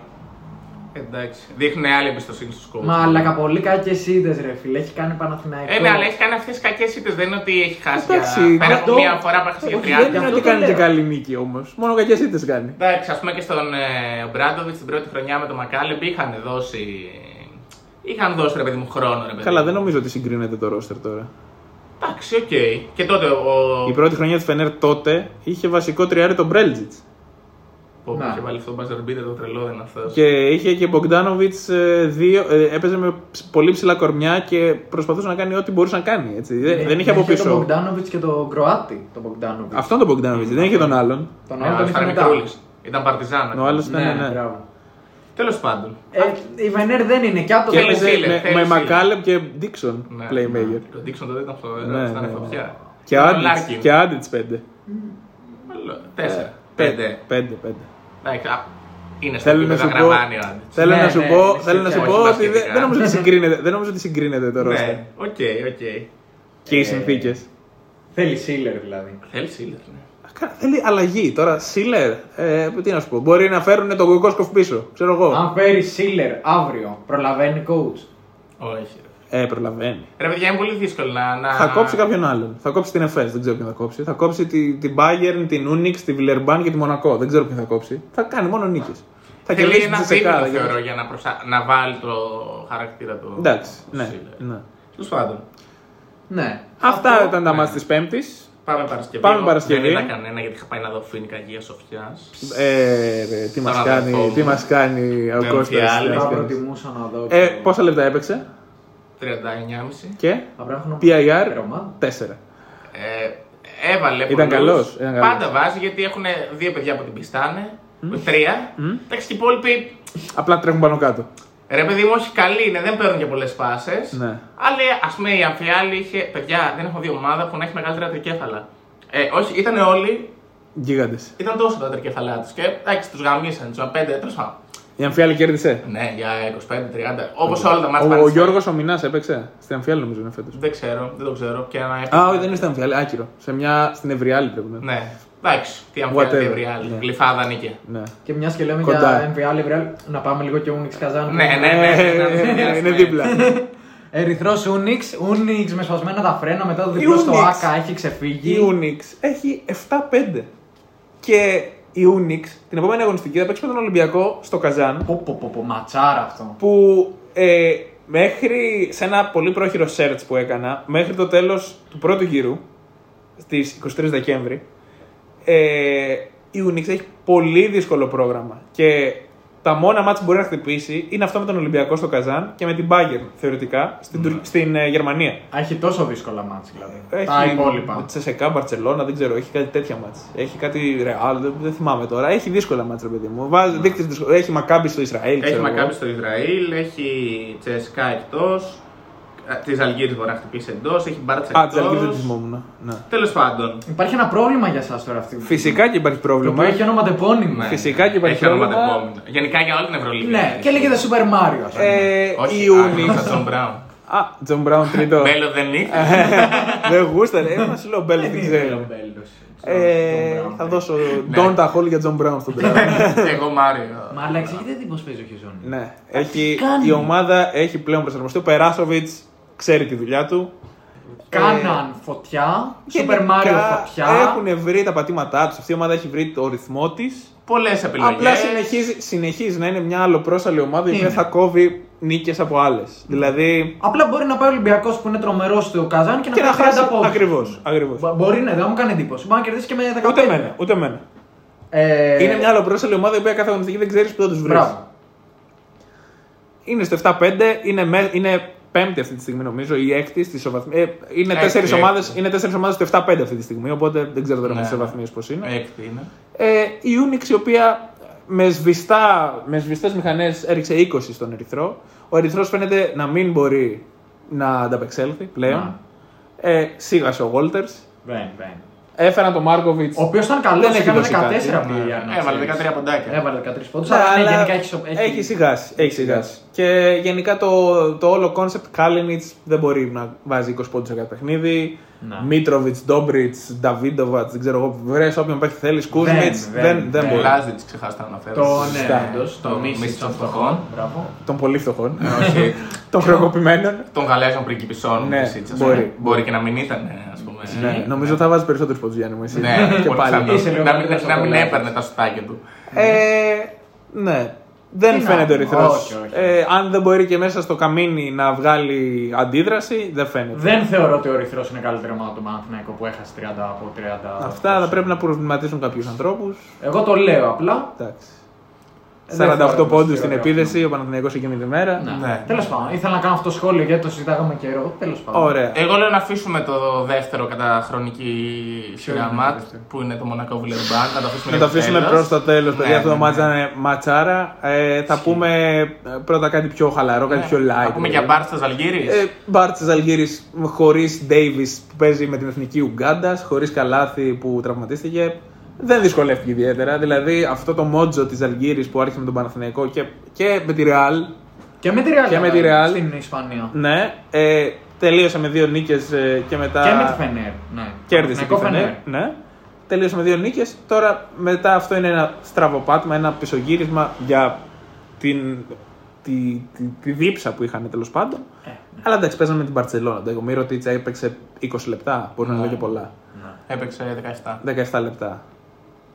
Εντάξει. Δείχνουν άλλη εμπιστοσύνη στους κόμμα. Μα αλλά πολύ κακές είδες, ρε φίλε. Έχει κάνει Παναθηναϊκό. Ε, ναι, αλλά έχει κάνει αυτές τις κακές ήττε. Δεν είναι ότι έχει χάσει. Εντάξει, για... Πέρα από αυτό- μία φορά που έχασε Όχι, για δεν 30. είναι αυτό ότι το κάνει και λέω. καλή νίκη όμως. Μόνο κακές ήττες κάνει. Εντάξει, ας πούμε και στον Ομπράντοβιτς την πρώτη χρονιά με τον Μακάλεμπ είχαν δώσει. Είχαν δώσει ρε παιδί μου χρόνο, ρε παιδί. Καλά, μου. δεν νομίζω ότι συγκρίνεται το ρόστερ τώρα. Εντάξει, οκ. Και τότε ο. Η πρώτη χρονιά της Φενέρ τότε είχε βασικό τριάρι τον Μπιέλιτσα. Που Να. είχε βάλει αυτό το buzzer beater το τρελό, δεν είναι αυτό. Και είχε και Μπογκντάνοβιτς δύο. ε, έπαιζε με ψ- πολύ ψηλά κορμιά και προσπαθούσε να κάνει ό,τι μπορούσε να κάνει. Έτσι. Δεν, δεν είχε από Τον πίσω. Μπογκδάνοβιτ και τον Κροάτι. Τον Μπογκδάνοβιτ. Αυτόν τον Μπογκδάνοβιτ, δεν είχε τον άλλον. Τον Ναι, άλλο τον ήταν είχε μετά. μικρούλης. Ήταν παρτιζάν. Ο άλλος ήταν, ναι, ναι. μπράβο. Τέλος πάντων. Ε, η Βενέρ δεν είναι και από το Και Θέλει έπαιζε Σίλερ, με, θέλει με Σίλερ. Μακάλεμ και Ντίξον Ναι. playmaker. Ο Ντίξον τότε ήταν φοβερό. Ναι, ήταν ναι, φωτιά. Και Ήταν ο Άντιτς- Λάρκιν. Και Άντιτς πέντε. Τέσσερα. Πέντε. Πέντε, πέντε. Εντάξει, α, Είναι στο Θέλω να επίπεδο σου πω, γραμμάνι ο Άντιτς. θέλω Ναι, να σου ναι, πω, είναι θέλω να σου όχι πω ότι μπασκετικά. δεν, δεν νομίζω ότι συγκρίνεται, δεν νομίζω ότι συγκρίνεται το ρόστερ. Ναι, οκ, οκ. Και οι Ε, συνθήκες. Θέλει Σίλερ δηλαδή. Θέλει Σίλερ, ναι. Θέλει αλλαγή. Τώρα, Σίλερ, ε, τι να σου πω, μπορεί να φέρουν τον Κοκόσκοφ πίσω. Ξέρω εγώ. Αν φέρει Σίλερ αύριο, προλαβαίνει coach. Όχι. Ρε. Ε, προλαβαίνει. Ρε παιδιά, είναι πολύ δύσκολο να. να... Θα κόψει κάποιον άλλον. Θα κόψει την Εφές, δεν ξέρω ποιον θα κόψει. Θα κόψει τη- την Bayern, την Unix, τη Villeurbanne και τη Μονακό. Δεν ξέρω ποιον θα κόψει. Θα κάνει μόνο νίκες. Θα Θέλει κερδίσει ένα τη Τσεκάδα. δίπλο, θεωρώ, για να, προσα... να βάλει το χαρακτήρα του. Εντάξει, ναι. Σίλερ. ναι. Τέλος πάντων. Ναι. Αυτά Αυτό- ήταν τα ναι. μάτια της Πέμπτης. Πάμε Παρασκευή. Πάμε Εγώ Παρασκευή. Δεν είδα κανένα γιατί είχα πάει να δω Φίνικα Αγία Σοφιάς. Ε, ρε, τι μας Τον κάνει, αδερφό τι μου. μας κάνει ο Με Κώστας. εμφιάλη. Θα Ε, προτιμούσα να δω. Ε, το- πόσα λεπτά έπαιξε; 39,5. και Θα πρέπει να PIR έχουμε ομάδα. 4. Ε, έβαλε Ήταν πολλούς. καλός, ήταν καλός. Πάντα βάζει γιατί έχουν δύο παιδιά που την πιστάνε. Τρία. Εντάξει, και οι υπόλοιποι. Απλά τρέχουν πάνω κάτω. Ρε παιδί μου, όχι καλή είναι, δεν παίρνουν και πολλές πάσε. Ναι. Αλλά ας πούμε η Αμφιάλη είχε. Παιδιά, δεν έχω δει ομάδα που να έχει μεγαλύτερα τρικέφαλα. Ε, όχι, ήταν όλοι. Γίγαντες. Ήταν τόσο τα τρικέφαλά τους. Και εντάξει, τους γαμίσαν. Τους πέντε, τέλος πάντων. Η Αμφιάλη κέρδισε. Ναι, για 25-30. Όπως όλα τα μάτια. Ο, ο Γιώργος ο Μινάς έπαιξε. Στην Αμφιάλη νομίζω είναι φέτος. Δεν ξέρω, δεν το ξέρω. Και ένα Α, όχι, δεν είναι στην Αμφιάλη, άκυρο. Σε μια, στην Ευριάλη πρέπει να είναι. Ναι, εντάξει, τι Αμφιάλη, Whatever. τι Ευρυάλη. Ναι. Γλυφάδα νίκη. Ναι. Και μια και λέμε Κοντά. για MVA Librel, να πάμε λίγο και Unix Καζάν. Ναι, ναι, ναι. ναι, ναι, ναι, ναι, Είναι ναι. δίπλα. [LAUGHS] Ερυθρός Unix, Unix με σπασμένα τα φρένα μετά το Η διπλό στο Unix. ΑΚΑ έχει Η ξεφύγει. Unix έχει 7-5. Και η Unix την επόμενη αγωνιστική θα παίξει με τον Ολυμπιακό στο Καζάν. Πω, πω, πω, πω, ματσάρα αυτό. που ε, μέχρι σε ένα πολύ πρόχειρο search που έκανα, μέχρι το τέλος του πρώτου γύρου, στις 23 Δεκέμβρη, ε, η Unix έχει πολύ δύσκολο πρόγραμμα και τα μόνα μάτς που μπορεί να χτυπήσει είναι αυτό με τον Ολυμπιακό στο Καζάν και με την Bayern θεωρητικά στην, Τουρ- στην ε, Γερμανία. Α, Έχει τόσο δύσκολα μάτς δηλαδή. Έχει Τα υπόλοιπα. Τσεσεκά, Μπαρσελόνα, δεν ξέρω, έχει κάτι τέτοια μάτς. Έχει κάτι Ρεάλ, δεν, δεν θυμάμαι τώρα. Έχει δύσκολα μάτς, ρε παιδί μου. Βάζει, δείκτες δύσκολο- Έχει Μακάμπι στο Ισραήλ. Έχει ξέρω εγώ. Μακάμπι στο Ισραήλ, έχει Τσέσκα εκτός. Της Αλγύρης μπορεί να χτυπήσει εντός, έχει Μπάρτσα Α, της Αλγύρης δεν τη εκτός. θυμόμουν. Ναι. Τέλος πάντων. Υπάρχει ένα πρόβλημα για εσά τώρα αυτή. Φυσικά και υπάρχει Το πρόβλημα. οποίο έχει όνοματεπώνυμο. Ναι. Φυσικά και υπάρχει έχει όνομα πρόβλημα. επόμενο. Γενικά για όλη την Ευρωλίγα. Ναι, και λέγεται Super Mario. ας πούμε. Ε, Όχι, η Unix. Unix. Τζον Μπράουν. Α, Τζον Μπράουν τρίτο. Μπέλο δεν είχε. Δεν γούσταρε. Ε, μας λέω Μπέλ, δεν ξέρω. Ε, θα δώσω Don't a hole για Τζον Μπράουν στον Μπράουν. [LAUGHS] Εγώ Μάριο. Μα αλλά εξηγείτε τι πώς παίζει ο Χιζόνι. Ναι, έχει, κάνει; η ομάδα έχει πλέον προσαρμοστεί. Ο Περάσοβιτς ξέρει τη δουλειά του. Κάναν φωτιά, Super Γενικά, Mario φωτιά. Έχουν βρει τα πατήματά τους. Αυτή η ομάδα έχει βρει το ρυθμό της. Πολλές επιλογές. Απλά συνεχίζει, συνεχίζει να είναι μια αλλοπρόσαλη ομάδα η οποία Είναι. θα κόβει νίκες από άλλες. Δηλαδή. Απλά μπορεί να πάει ο Ολυμπιακός που είναι τρομερός στο Καζάν και να, Και να φάει 30 χάσει. πόντους. Ακριβώς. Ακριβώς. Μπο- Μπορεί ναι, δεν μου κάνει εντύπωση. Μπορεί να κερδίσει και με 15. Ούτε εμένα. Ούτε εμένα. Ε, Είναι μια αλλοπρόσελη ομάδα η οποία κάθε αγωνιστική δεν ξέρεις που θα τους βρεις. Μπράβο. Είναι στο 7-5, είναι, με, είναι πέμπτη αυτή τη στιγμή νομίζω, ή έκτη στι ισοβαθμίε. Ε, είναι Έκτη, τέσσερις έκτη. ομάδες είναι τέσσερις ομάδες στο 7-5 αυτή τη στιγμή, οπότε δεν ξέρω τώρα με Ναι, τις ναι. ισοβαθμίε πώς είναι. Έκτη είναι. Ε, η Unix η οποία με, σβηστά, με σβηστές μηχανές έριξε 20 στον Ερυθρό. Ο Ερυθρός φαίνεται να μην μπορεί να ανταπεξέλθει πλέον. Ε, σίγασε ο Walters. Μπαίνει, μπαίνει. Έφεραν τον Μάρκοβιτς. Ο οποίος ήταν καλός, Δεν έχει έκανε 14 δώσει κάτι. από τη Γιάννα. Έβαλε 13 ποντάκια. Έβαλε 13 πόντους. Ναι, αλλά ναι, αλλά γενικά έχει, σο- έχει σιγάσει. Έχει σιγάσει. Και γενικά το, το όλο concept Κάλινιτς δεν μπορεί να βάζει 20 πόντους σε κάθε παιχνίδι. Ναι. Μίτροβιτ, Ντόμπριτς, Νταβίντοβατς, δεν ξέρω εγώ. Βρε όποιον παίχτη θέλεις. Κούσμιτς. δεν, Δεν, δεν, δεν. μπορεί. Λάζιτς ξεχάσατε να αναφέρω. Το ναι, Σωστά. όντως, το Το μίσης μίσης των των φτωχών. φτωχών. Μπράβο. Των πολύ φτωχών. Όχι. [LAUGHS] Των χρεοκοπημένων. Των Γαλλέζων πριγκιπισών. Ναι, της Ίτσας, μπορεί. ναι. Μπορεί και να μην ήταν, α πούμε. Ναι, νομίζω θα βάζει περισσότερους πόντους Γιάννη μου. Εσύ. Ναι, και πολύ πάλι. πιθανό. Είσαι λίγο Να μην- καλύτερος Να από μην τον έπαιρνε Λάζιτς. τα σουτάκια του. Ε, ναι. Δεν Τι να, φαίνεται ο Ερυθρό. όχι, όχι. Ε, αν δεν μπορεί και μέσα στο καμίνι να βγάλει αντίδραση, δεν φαίνεται. Δεν θεωρώ ότι ο Ερυθρό είναι καλύτερη ομάδα του Παναθηναϊκού που έχασε 30 από 30. Αυτά θα πρέπει να προβληματίσουν κάποιους ανθρώπους. Εγώ το λέω απλά. Εντάξει. Δεν θεωρώ 48 ότι πόντους είναι στην ωραίο επίδεση, ο Παναθηναϊκός εκείνη τη μέρα. Ναι. Ναι. Τέλος πάντων, ήθελα να κάνω αυτό το σχόλιο γιατί το συζητάγαμε καιρό. Τέλος πάντων. Ωραία. Εγώ λέω να αφήσουμε το δεύτερο κατά χρονική σειρά είναι το ματ δεύτερο; που είναι το Μονακό Βιλερμπάν. Να το αφήσουμε, Να για το αφήσουμε τέλος. προς το τέλος, παιδιά. Ναι, Αυτό το ναι, μάτς ναι. ήταν ματσάρα. Ε, θα πούμε ε, πρώτα κάτι πιο χαλαρό, κάτι πιο light. Να πούμε δηλαδή. για Μπάρτσας Ζαλγίρι. Ε, Μπάρτ Ζαλγίρη χωρίς Ντέιβι που παίζει με την εθνική Ουγγάντας, χωρίς Καλάθι που τραυματίστηκε. Δεν δυσκολεύτηκε ιδιαίτερα. Δηλαδή αυτό το μότζο της Ζαλγίρη που άρχισε με τον Παναθηναϊκό και, και με τη Ρεάλ. Και με τη Real. Και με τη βέβαια, Real. Στην Ισπανία. Ναι, ε, τελείωσε με δύο νίκες και μετά. Και με τη Φενέρ. Ναι. Κέρδισε τη Παναθηναϊκό Φενέρ. Ναι. Τελείωσε με δύο νίκες. Τώρα μετά αυτό είναι ένα στραβοπάτημα, ένα πισωγύρισμα για την, τη, τη, τη δίψα που είχαν τέλος πάντων. Ε, Αλλά εντάξει, παίζανε με την Παρσελόνα. Το Μύρο Τίτσα έπαιξε 20 λεπτά. Μπορεί να Ναι. λέω και πολλά. Έπαιξε 17. 17 λεπτά.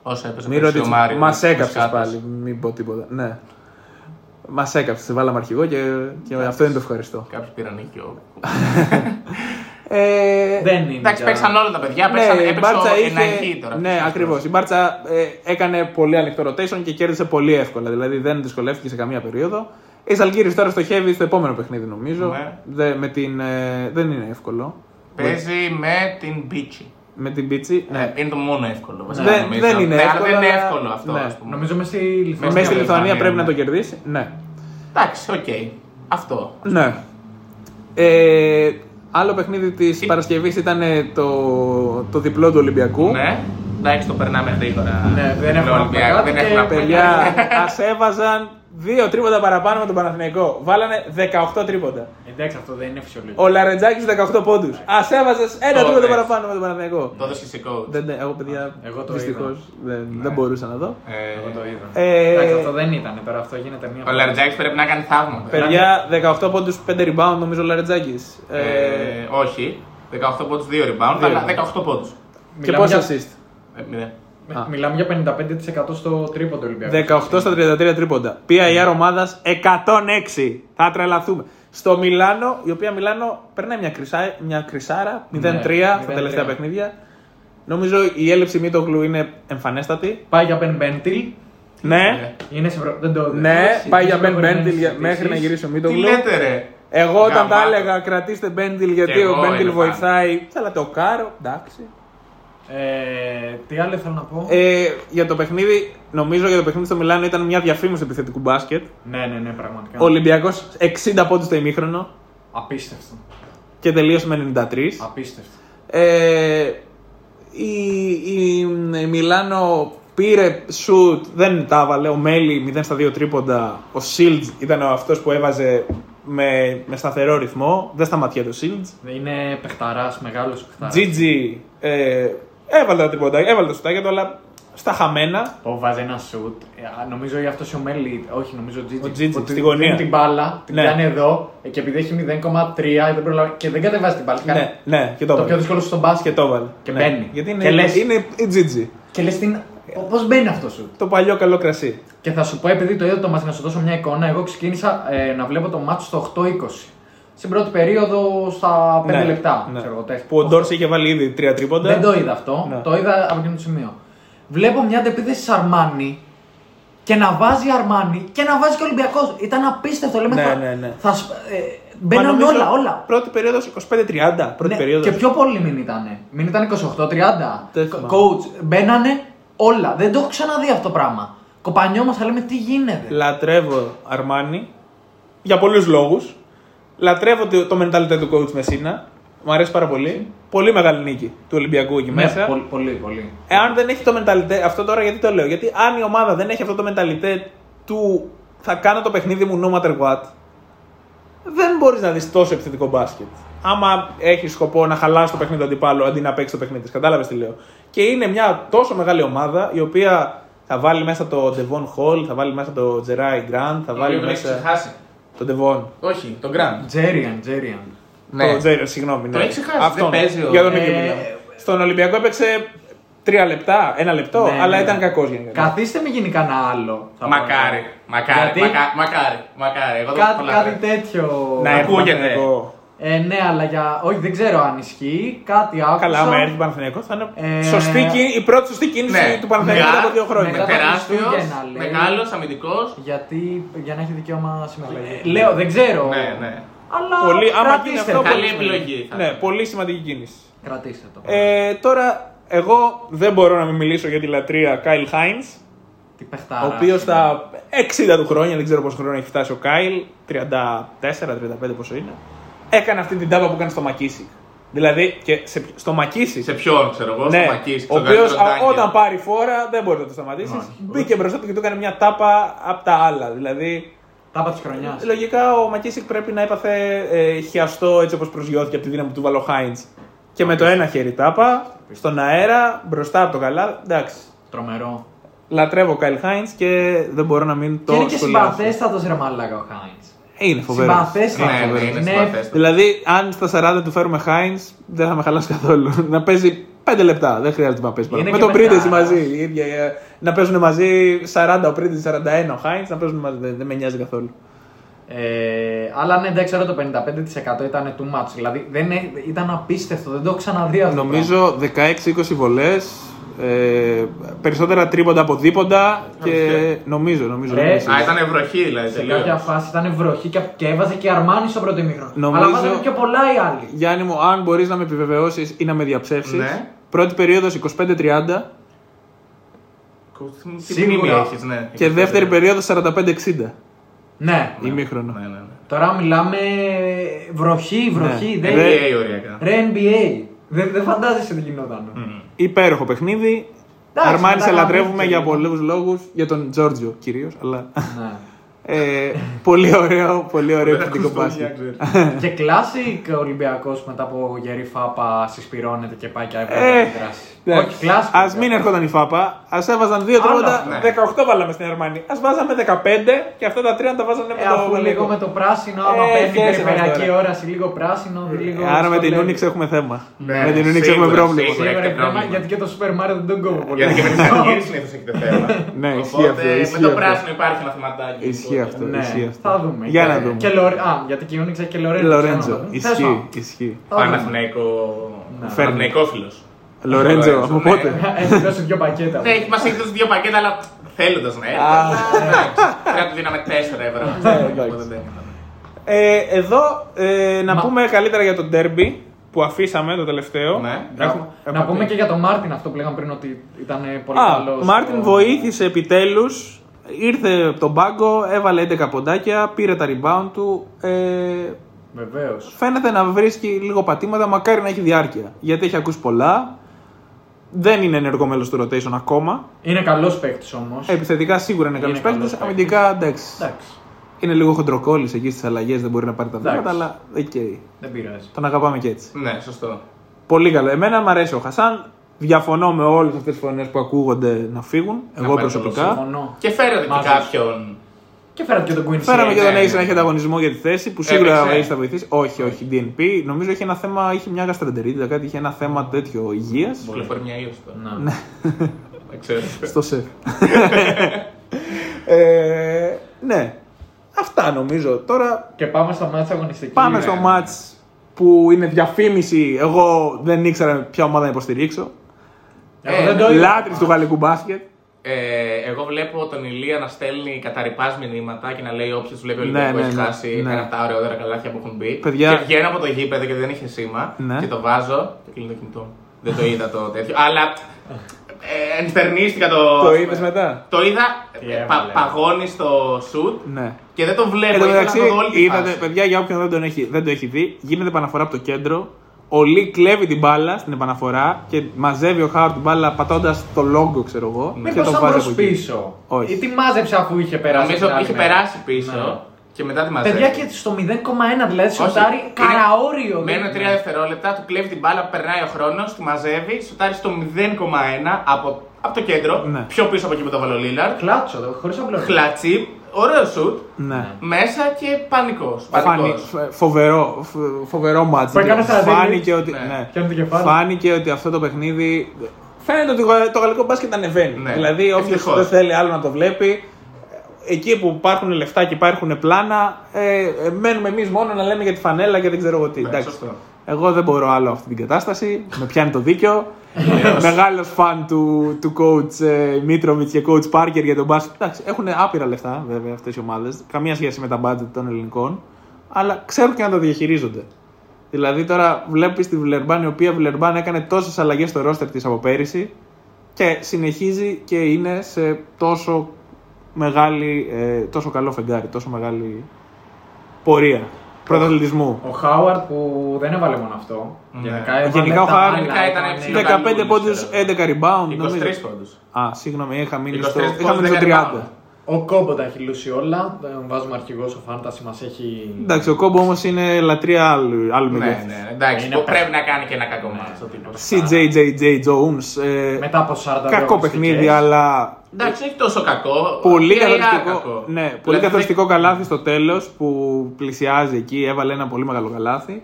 Όσο έπαιζε Μύρο πέρσι ο Τίτσα. Μάριος, Μας ο έκαψες Σκάτος. πάλι. Μην πω τίποτα. Ναι. Μας έκαψες. Σε βάλαμε αρχηγό και, και αυτό είναι το ευχαριστώ. Κάποιοι πήραν νίκιο. [LAUGHS] Ε, Δεν είναι. Εντάξει, για- παίξαν όλα τα παιδιά. Ναι, Παίξαν, η έπαιξε Μπάρτσα ο είχε... Εναχή τώρα. Ναι, ποιος ακριβώς. αυτός. Η Μπάρτσα ε, έκανε πολύ ανοιχτό rotation και κέρδισε πολύ εύκολα. Δηλαδή δεν δυσκολεύτηκε σε καμία περίοδο. Η Ζαλγκύρη τώρα στοχεύει στο επόμενο παιχνίδι, νομίζω. Ναι. Δε, με την, ε, δεν είναι εύκολο. Παίζει με την Μπίτσι. Με την Πίτσι. Ναι. Ναι, είναι το μόνο εύκολο. βασικά, Δεν- νομίζω. δεν είναι Ναι, αλλά εύκολο, Δεν είναι αλλά- εύκολο αυτό, ναι. ας πούμε. Νομίζω μες στη Λιθουανία. Μέσα στη Λιθουανία, Λιθουανία πρέπει ναι. να το κερδίσεις. Ναι. Εντάξει, οκ. Αυτό. ναι. Ε, άλλο παιχνίδι της Παρασκευής ήταν ε, το, το διπλό του Ολυμπιακού. Ναι. Εντάξει, το περνάμε γρήγορα. Ναι, δεν έχουμε Το να Ολυμπιακό, πούμε Δεν κάτι έχουμε να και πούμε Παιδιά, κάτι. [LAUGHS] ας έβαζαν δύο τρίποντα παραπάνω με τον Παναθηναϊκό. Βάλανε 18 τρίποτα. Εντάξει, αυτό δεν είναι φυσιολογικό. Ο Λαρετζάκης 18 πόντους. Α έβαζες ένα Ω, τρίποτα ναι. παραπάνω με τον Παναθηναϊκό. Το έδωσε εσύ coach. Δεν, ναι, εγώ παιδιά, Εγώ το δυστυχώς είδα. δεν, δεν μπορούσα να δω. Ε, Εγώ το είδα. Ε, Εντάξει, αυτό δεν ήταν τώρα, αυτό γίνεται μία Ο φορά. Λαρτζάκη πρέπει να κάνει θαύματα. Παιδιά, 18 πόντους, 5 rebound νομίζω ο Λαρετζάκης. Ε, όχι. 18 πόντους, 2 rebound, Δύο αλλά rebound. 18 πόντους. και Μιλάμε πόσα για- assist; Ε, μηδέν. Με- Α. Μιλάμε για 55% στο τρίποντο Ολυμπιακός. 18 στα 33 τρίποντα. PIR ομάδας 106. Θα τρελαθούμε. Στο Μιλάνο, η οποία Μιλάνο περνάει μια, κρυσά, μια κρυσάρα 0-3 στα 0-3. τελευταία παιχνίδια. Νομίζω η έλλειψη Μίτογλου είναι εμφανέστατη. Πάει για Ben Bentil. Ναι, Είναι σε Ευρω... δεν το ναι, δεν πάει για το- Ben δεν Bendil το- για- μέχρι να γυρίσει ο Τι Μίτογλου. λέτε, ρε; Εγώ όταν τα Γαμάτο. έλεγα κρατήστε Μπέντιλ γιατί Κι ο εγώ Μπέντιλ είμαι βοηθάει. Θέλατε ο Κάρο, εντάξει. Ε, τι άλλο θέλω να πω; Ε, για το παιχνίδι, νομίζω για το παιχνίδι στο Μιλάνο ήταν μια διαφήμιση του επιθετικού μπάσκετ. Ναι, ναι, ναι, πραγματικά. Ο Ολυμπιακός 60 πόντους στο ημίχρονο Απίστευτο. και τελείωσε με 93. Απίστευτο. Ε, η, η, η Μιλάνο πήρε σουτ, δεν τα έβαλε. Ο Μέλι 0 στα 2 τρίποντα. Ο Σίλτ ήταν αυτός που έβαζε με, με σταθερό ρυθμό. Δεν σταματιέται ο Σίλτ. Είναι παιχταράς, μεγάλος παιχταράς. Τζίτζι ε, έβαλε τα τριποντάκια, έβαλε τα σουτάκια του, αλλά στα χαμένα. Ο βάζει ένα σουτ. Ε, νομίζω για αυτό ο Μέλι, όχι, νομίζω ο Τζίτζι. Ο Τζίτζι, που στη του γωνία. δίνει την μπάλα, την Ναι. πιάνει εδώ ε, και επειδή έχει 0,3 δεν προλαβα- και δεν κατεβάζει την μπάλα. Ναι, ναι, και το Το πιο έβαλε. δύσκολο στο Και μπάσκετ. το έβαλε. Και Ναι. μπαίνει. Γιατί είναι, Και λες- είναι η Τζίτζι. Και λες την. Πώς μπαίνει αυτό σου. Το παλιό καλό κρασί. Και θα σου πω, επειδή το είδα το μάτι, να σου δώσω μια εικόνα. Εγώ ξεκίνησα ε, να βλέπω το μάτι στο 8-20. Στην πρώτη περίοδο στα 5 Ναι, λεπτά. ναι. Ξέρω, εγώ, τέσσερα. Που ο Ντόρση είχε βάλει ήδη τρία τρίποντα. Δεν το είδα αυτό. Ναι. Το είδα από εκείνο το σημείο. Βλέπω μια αντεπίθεση Αρμάνι και να βάζει Αρμάνι και να βάζει και Ολυμπιακός. Ήταν απίστευτο. Λέμε, Ναι, θα, ναι, ναι. θα σ- ε, Μα μπαίναν νομίζω όλα, όλα. Πρώτη περίοδος 25-30. Πρώτη Ναι, περίοδος. Και πιο πολύ μην ήταν. Μην ήταν 28-30. Δεν Κο- θυμάμαι. Coach, μπαίνανε όλα. Δεν το έχω ξαναδεί αυτό το πράγμα. Κοπανιόμαστε, λέμε τι γίνεται. Λατρεύω Αρμάνι για πολλούς λόγους. Λατρεύω το, το mentality του coach Μεσίνα. Μου αρέσει πάρα πολύ. Πολύ μεγάλη νίκη του Ολυμπιακού εκεί Ναι, μέσα. πολύ, πολύ, πολύ. Εάν δεν έχει το mentality, αυτό τώρα γιατί το λέω; Γιατί αν η ομάδα δεν έχει αυτό το mentality του θα κάνω το παιχνίδι μου no matter what, δεν μπορείς να δεις τόσο επιθετικό μπάσκετ. Άμα έχεις σκοπό να χαλάσει το παιχνίδι του αντιπάλου αντί να παίξεις το παιχνίδι της. Κατάλαβες τι λέω; Και είναι μια τόσο μεγάλη ομάδα η οποία θα βάλει μέσα το Devon Hall, θα βάλει μέσα το Jerai Grant, θα βάλει Τον έχει μέσα. ξεχάσει. Το Devon. Όχι, τον Grand. Τζέριαν, Τζέριαν. Ναι. Το Jerry, συγγνώμη. Ναι. Το έχεις ξεχάσει, Αυτόν. δεν παίζει ο- Για τον ίδιο Ε, μιλάμε. Στον Ολυμπιακό έπαιξε τρία λεπτά, ένα λεπτό, Ναι, αλλά ναι. ήταν κακός γενικά. Καθίστε με γίνει κανένα άλλο. θα πω Μακάρι, εγώ. μακάρι, Γιατί; μακά- μακάρι, μακάρι. Εγώ το κάτι, πολλά κάτι λέω. τέτοιο. Να έρθει Ακούγεται. Παναθηναϊκό. Ε, ναι, αλλά για. Όχι, δεν ξέρω αν ισχύει. Κάτι άκουσα. Καλά, άμα έρθει Παναθηναϊκός θα είναι Ε, σωστή, κι- η πρώτη σωστή κίνηση Ναι. του Παναθηναϊκού Μια- μετά από δύο χρόνια. μετά- τα Τεράστιος, Χριστούγεννα, λέει. μεγάλος, αμυντικός. Γιατί για να έχει δικαίωμα συμμετοχή. Λέω, δεν ξέρω. Ναι, ναι. Αλλά Πολύ, άμα γίνει κρατήστε αυτό, το. Καλή πολύ επιλογή. σημαντική. θα Ναι, έλεγα. πολύ σημαντική κίνηση. Κρατήστε το. Ε, τώρα, εγώ δεν μπορώ να μην μιλήσω για τη λατρεία Κάιλ Χάινς, Τι παιχτάρα. ο οποίος στα 60 του χρόνια, δεν ξέρω πόσο χρόνο έχει φτάσει ο Κάιλ, 34-35 πόσο είναι, έκανε αυτή την τάπα που έκανε στο Μακίσικ. Δηλαδή, και σε, στο Μακίσικ. Σε ποιον, ξέρω εγώ, Ναι, στο Μακίση. ο οποίος όταν πάρει φόρα δεν μπορεί να το σταματήσεις. Μπήκε μπροστά του και του έκανε μια τάπα από τα άλλα. Δηλαδή, Τάπα της χρονιάς. λογικά ο Μακίσικ πρέπει να έπαθε ε, χιαστό έτσι όπως προσγειώθηκε από τη δύναμη του Βαλο Χάιντς. Και με το ένα χέρι τάπα, στον αέρα, μπροστά από το καλά. Εντάξει. Τρομερό. Λατρεύω Κάιλ Χάιντ και δεν μπορώ να μην το και είναι και σχολιάσω. συμπαθέστατος ρε μαλάκα ο Χάιντ. Ε, Είναι φοβερός. Συμπαθέστατο. Ναι, ναι, είναι Ναι, συμπαθέστατο. Δηλαδή, αν στα 40 του φέρουμε Χάιντ, δεν θα με χαλάσει καθόλου. [LAUGHS] να παίζει 5 λεπτά. Δεν χρειάζεται να παίζει Είναι παραπάνω. Με και τον Πρίντεζι παιχτάρας. μαζί. η ίδια, ε, να παίζουν μαζί 40 ο Πρίντεζι, 41 ο Χάιντ, να παίζουν μαζί. Δεν, δεν με νοιάζει καθόλου. Ε, αλλά ναι, δεν ξέρω το 55% ήταν too much. Δηλαδή δεν έ- ήταν απίστευτο, δεν το έχω ξαναδεί αυτό. το Νομίζω 16-20 βολές. Ε, περισσότερα τρίποντα από δίποντα και νομίζω, νομίζω. Ρε, νομίζω. Α, ήταν βροχή δηλαδή. Σε τελείως. κάποια φάση ήταν βροχή και, και έβαζε και αρμάνι στο πρώτο ημίχρονο. Νομίζω- Αλλά βάζανε πιο πολλά οι άλλοι. Γιάννη μου, αν μπορείς να με επιβεβαιώσεις ή να με διαψεύσεις. Ναι. Πρώτη περίοδος 25-30 Τι Σίγουρα. μνήμη έχεις, ναι. και δεύτερη περίοδος 45-60. Ναι. Ημίχρονο. Ναι, ναι, ναι. Τώρα μιλάμε βροχή, βροχή. Ναι. Δεν... Ρε- NBA οριακά. Ρε NBA. Δεν, δεν φαντάζεσαι τι γινόταν. Υπέροχο παιχνίδι. Εντάξει, Αρμάνι μετά σε λατρεύουμε γαμήθηκε για λίγο. πολλούς λόγους. Για τον Τζόρτζιο κυρίως. Αλλά. ναι. [LAUGHS] Ε, πολύ ωραίο, πολύ ωραίο Δεν επιθετικό ακούς το μπάσκετ. μια, [LAUGHS] ξέρεις. και κλάσικ ο Ολυμπιακός μετά από γερή φάπα συσπηρώνεται και πάει και Ε, έβγαλε την δράση. Όχι, κλάσικ. Α μην έρχονταν η Φάπα, ας έβαζαν δύο Άλλο, τρώματα. ναι. 18 βάλαμε στην Αρμάνι. Α βάζαμε 15 και αυτά τα τρία τα βάζανε με Ε, το αφού γαλλικό. λίγο με το πράσινο, άμα Ε, παίρνει χέσε μας περιφερειακή τώρα. όραση, λίγο πράσινο, λίγο. Ε, Άρα με την στο Ούνιξ έχουμε θέμα. Ναι, με την Ούνιξ σίγουρα, έχουμε πρόβλημα. σίγουρα. Σίγουρα έχετε έχει θέμα, πρόβλημα. γιατί και το Super Mario δεν τον κόβω πολύ. Γιατί και με τις [LAUGHS] αγγύρες συνήθως έχετε θέμα. Ναι, ισχύει Οπότε αυτό, ισχύει με το αυτό. πράσινο υπάρχει ένα θεματάκι. Ισχύει αυτό. Ναι, ισχύει αυτό. θα δούμε. Για Και- να δούμε. Και Λορ... Α, γιατί και η Ούνιξ έχει και Λορέντζο. Λορέντζο. Τέλος Ισχύει. πάντων. Ισχύει. Θα δούμε. Παναθηναϊκό. Ναι. Παναθηναϊκόφιλος. Λορέντζο, από ναι. πότε. Έχει δώσει δύο πακέτα. Ναι, έχει- μας έχει δώσει δύο πακέτα, αλλά θέλοντας να έρθει. Α. Εντάξει, Πρέπει να του δίναμε 4 ευρώ. εντάξει. Οπότε δεν έκανα. Ε, εδώ ε, να Μα- πούμε καλύτερα για το ντέρμπι που αφήσαμε το τελευταίο. Ναι. Έχουμε- Να έχουμε πούμε πει. και για τον Μάρτιν αυτό που λέγαμε πριν ότι ήταν πολύ Α, καλός. ο Μάρτιν βοήθησε επιτέλους. Ήρθε από τον πάγκο, έβαλε 11 ποντάκια, πήρε τα rebound του. Ε, Βεβαίως. φαίνεται να βρίσκει λίγο πατήματα, μακάρι να έχει διάρκεια. Γιατί έχει ακούσει πολλά. Δεν είναι ενεργό μέλος του rotation ακόμα. Είναι καλός παίκτης όμως. Επιθετικά σίγουρα είναι καλό Είναι καλός παίκτης. παίκτης. Αμυντικά εντάξει. Εντάξει. Είναι λίγο χοντροκώλης εκεί στις αλλαγές, δεν μπορεί να πάρει τα Εντάξει. βήματα, αλλά οκ. Δεν πειράζει. Τον αγαπάμε και έτσι. Ναι, σωστό. Πολύ καλό. Εμένα μου αρέσει ο Χασάν. Διαφωνώ με όλες αυτές τις φωνές που ακούγονται να φύγουν. Εγώ πάρει προσωπικά. Συμφωνώ. Και φέρετε και Μαζί. κάποιον. Και φέρατε και τον Queen Φέραμε και τον ναι, Ace να ναι. έχει ανταγωνισμό για τη θέση που σίγουρα Έπαιξε. ο Ace θα βοηθήσει. Όχι, όχι, DNP. Νομίζω είχε ένα θέμα, είχε μια γαστρεντερίτιδα, κάτι είχε ένα θέμα τέτοιο υγείας. Κυκλοφορεί μια ίωση τώρα. Ναι. Ξέρω. στο σεφ. [LAUGHS] ε, ναι. Αυτά νομίζω. Τώρα Και πάμε στο μάτς αγωνιστική. πάμε Ναι. στο μάτς που είναι διαφήμιση. Εγώ δεν ήξερα ποια ομάδα να υποστηρίξω. Εγώ Ε, δεν το είδα. Λάτρης του γαλλικού μπάσκετ. Ε, εγώ βλέπω τον Ηλία να στέλνει καταρρυπάς μηνύματα και να λέει όποιος βλέπει ο Ναι, Ολυμπιακός ναι, έχει ναι, χάσει ναι. ένα από τα ωραιότερα καλάθια που έχουν μπει. Παιδιά- Και βγαίνω από το γήπεδο και δεν είχε σήμα. Ναι. Και το βάζω και κλείνω το κινητό μου. Δεν το είδα το τέτοιο. Αλλά ε, ενστερνίστηκα το. Το είδες μετά; Το είδα. Τι ε, έβαλε. πα, παγώνει στο σουτ Ναι. και δεν το βλέπω. Εν τω ήθελα μεταξύ, να το δω όλη τη είδατε, φάση. παιδιά, για όποιον δεν, τον έχει, δεν το έχει δει, γίνεται επαναφορά από το κέντρο. Ο Λί κλέβει την μπάλα στην επαναφορά και μαζεύει ο Χάουρ την μπάλα πατώντας το λόγκο, ξέρω εγώ. και Μήπως το ήταν βάζει προς από εκεί. πίσω. Όχι. Ή τη μάζεψε αφού είχε περάσει. Νομίζω την άλλη είχε μέρα. περάσει πίσω Ναι. και μετά τη μαζεύει. Παιδιά και στο 0,1 δηλαδή Όχι, σοτάρει είναι- καραόριο. Μένουν δεν- 3 δευτερόλεπτα, του κλέβει την μπάλα, περνάει ο χρόνος, τη μαζεύει, σουτάρει στο 0,1 από, από το κέντρο, Ναι. πιο πίσω από εκεί που το βάλε ο Λίλαρντ. Κλάτσο, χωρίς απλό. Χλατσί, ωραίο σουτ, Ναι. μέσα και πανικός. Φάνη, φ- φοβερό, φ- φοβερό μάτς. Που έκανε στα Φάνηκε ότι, Ναι. ναι. Πιάνει το κεφάλι. Φάνηκε ότι αυτό το παιχνίδι. Φαίνεται ότι το γαλλικό μπάσκετ ανεβαίνει. Ναι. Δηλαδή, όποιος Ευτυχώς. δεν θέλει άλλο να το βλέπει, εκεί που υπάρχουν λεφτά και υπάρχουν πλάνα, ε, ε, μένουμε εμείς μόνο να λέμε για τη φανέλα και δεν ξέρω εγώ τι. Ναι, Εντάξει. σωστό. Εγώ δεν μπορώ άλλο αυτή την κατάσταση. Με πιάνει το δίκιο. Μεγάλος φαν του, του coach ε, Μίτροβιτ και coach Πάρκερ για τον μπάσκετ. Εντάξει, έχουν άπειρα λεφτά βέβαια αυτές οι ομάδες. Καμία σχέση με τα budget των ελληνικών. Αλλά ξέρουν και να το διαχειρίζονται. Δηλαδή τώρα βλέπεις τη Βιλερμπάν η οποία Βιλερμπάν έκανε τόσες αλλαγές στο ρόστερ της από πέρυσι και συνεχίζει και είναι σε τόσο μεγάλη, ε, τόσο καλό φεγγάρι, τόσο μεγάλη πορεία πρωταθλητισμού. Ο Χάουαρτ που δεν έβαλε μόνο αυτό. Ναι. Γενικά, έβαλε Γενικά ο τα Χάουαρντ άλλα, γενικά ήταν έκανε- ψηλό. 15 καλούλης, πόντου, ξέρω. 11 rebound. 23 νομίζω. πόντους. Α, συγγνώμη, είχα μείνει 23 στο, είχα πόντους, μείνει στο 10 30. Ο Κόμπο τα έχει λούσει όλα. Τον βάζουμε αρχηγό στο φάνταση μα έχει. Εντάξει, ο κόμπο όμω είναι λατρεία άλλου, άλλου Ναι, μεγέθους. ναι, εντάξει. Είναι που πε- πρέπει να κάνει και ένα κακό μάτσο. ο τύπος. CJJJ Jones. Ε, Μετά από 42 κακό αγωνιστικές. παιχνίδι, αλλά Εντάξει, όχι τόσο κακό. πολύ και ωραία καθοριστικό, κακό. ναι, πολύ Δηλαδή, καθοριστικό καλάθι στο τέλο που πλησιάζει εκεί. Έβαλε ένα πολύ μεγάλο καλάθι.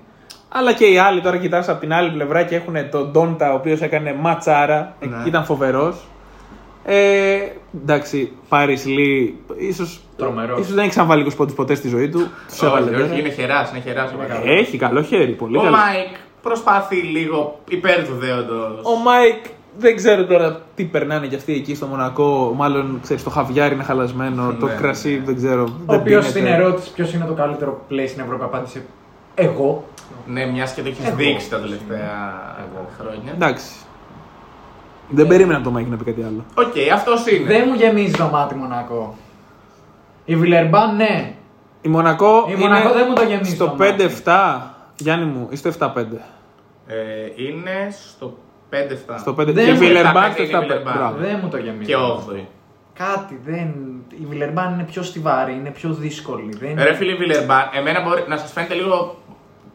Αλλά και οι άλλοι τώρα κοιτάς από την άλλη πλευρά και έχουν τον Ντόντα ο οποίο έκανε ματσάρα. Ναι. Εκεί ήταν φοβερό. Ε, εντάξει, Πάρις Λι, ίσως, Τρομερός. ίσως δεν έχει ξαναβάλει 20 πόντους ποτέ στη ζωή του. Τους έβαλε Όχι, όχι, τώρα. είναι χεράς, είναι χεράς. ο Μάικ. Έχει καλό χέρι, πολύ Ο καλό. Μάικ προσπαθεί λίγο υπέρ του δέοντος. Ο Μάικ δεν ξέρω τώρα τι περνάνε κι αυτοί εκεί στο Μονακό. Μάλλον ξέρεις, το χαβιάρι είναι χαλασμένο, το Ναι, κρασί ναι. δεν ξέρω. Ο δεν οποίος πίνεται. στην ερώτηση ποιος είναι το καλύτερο play στην Ευρώπη απάντησε Εγώ. Ναι, μιας και το έχεις Εγώ. δείξει τα τελευταία χρόνια. Εντάξει. Δεν περίμενα από το Μάικ να πει κάτι άλλο. Οκ, αυτός είναι. Δεν μου γεμίζει το μάτι Μονακό. Η Βιλερμπάν ναι. Η Μονακό, Η Μονακό είναι δεν μου το γεμίζει στο το μάτι. 5-7. Γιάννη μου, είστε 7-5. Ε, είναι στο 5-7. Στο 5 Δεν και η μου- Βιλερμπάν είναι η στο 7-5. Βιλερμπάν. Μπράβο. Δεν μου το γεμίζει. Και 8η. Κάτι δεν. Η Βιλερμπάν είναι πιο στιβαρή, είναι πιο δύσκολη. Δεν... Ρε φίλε Βιλερμπάν, εμένα μπορεί να σας φαίνεται λίγο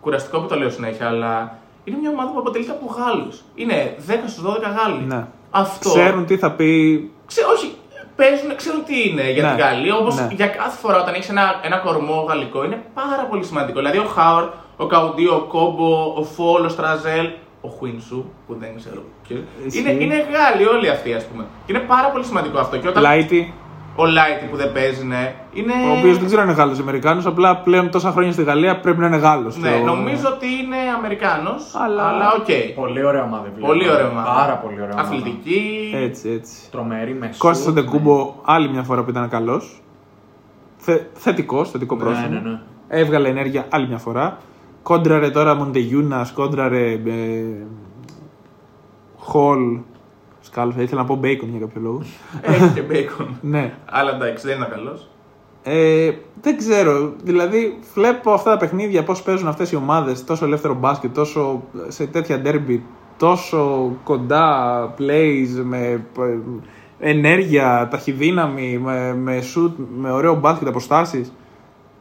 κουραστικό που το λέω συνέχεια, αλλά είναι μια ομάδα που αποτελείται από Γάλλους. Είναι 10 στους 12 Γάλλοι. Ναι. Αυτό. Ξέρουν τι θα πει. Ξέ, όχι, παίζουν, ξέρουν τι είναι για Ναι. την Γαλλία. Όμω Ναι. για κάθε φορά όταν έχεις ένα, ένα κορμό γαλλικό είναι πάρα πολύ σημαντικό. Δηλαδή ο Χάουρ, ο Καουντί, ο Κόμπο, ο Φόλ, ο Στραζέλ, ο Χουίνσου, που δεν ξέρω ποιος. Ισχύει. Είναι, είναι Γάλλοι όλοι αυτοί, ας πούμε. Και είναι πάρα πολύ σημαντικό αυτό. Και όταν Λάιτι, ο Λάιτι που δεν παίζει, ναι, είναι. ο οποίος δεν ξέρω αν είναι Γάλλος Αμερικάνος, απλά πλέον τόσα χρόνια στη Γαλλία πρέπει να είναι Γάλλος. Ναι, νομίζω ότι είναι Αμερικάνος. Αλλά- Αλλά οκ. Πολύ ωραία ομάδα. η Πολύ Βιλερμπάν. ωραία ομάδα. Πάρα πολύ ωραία. ομάδα. Αθλητική. Έτσι, έτσι. Τρομερή με Κώστας σουτ, Αντετοκούνμπο άλλη μια φορά που ήταν καλός. Θε, Θετικός, θετικό Ναι, πρόσωπο. ναι, ναι. Έβγαλε ενέργεια άλλη μια φορά. Κόντραρε τώρα Μοτεγιούνας, κόντραρε. Ε, Χολ. Σκάλωσα, ήθελα να πω Μπέικον για κάποιο λόγο. Έχει και μπέικον. [LAUGHS] ναι. Αλλά εντάξει, δεν είναι καλός. Ε, δεν ξέρω. Δηλαδή, βλέπω αυτά τα παιχνίδια πώς παίζουν αυτές οι ομάδες. Τόσο ελεύθερο μπάσκετ, τόσο σε τέτοια derby, τόσο κοντά plays με ε, ενέργεια, ταχυδύναμη, με, με shoot, με ωραίο μπάσκετ αποστάσεις.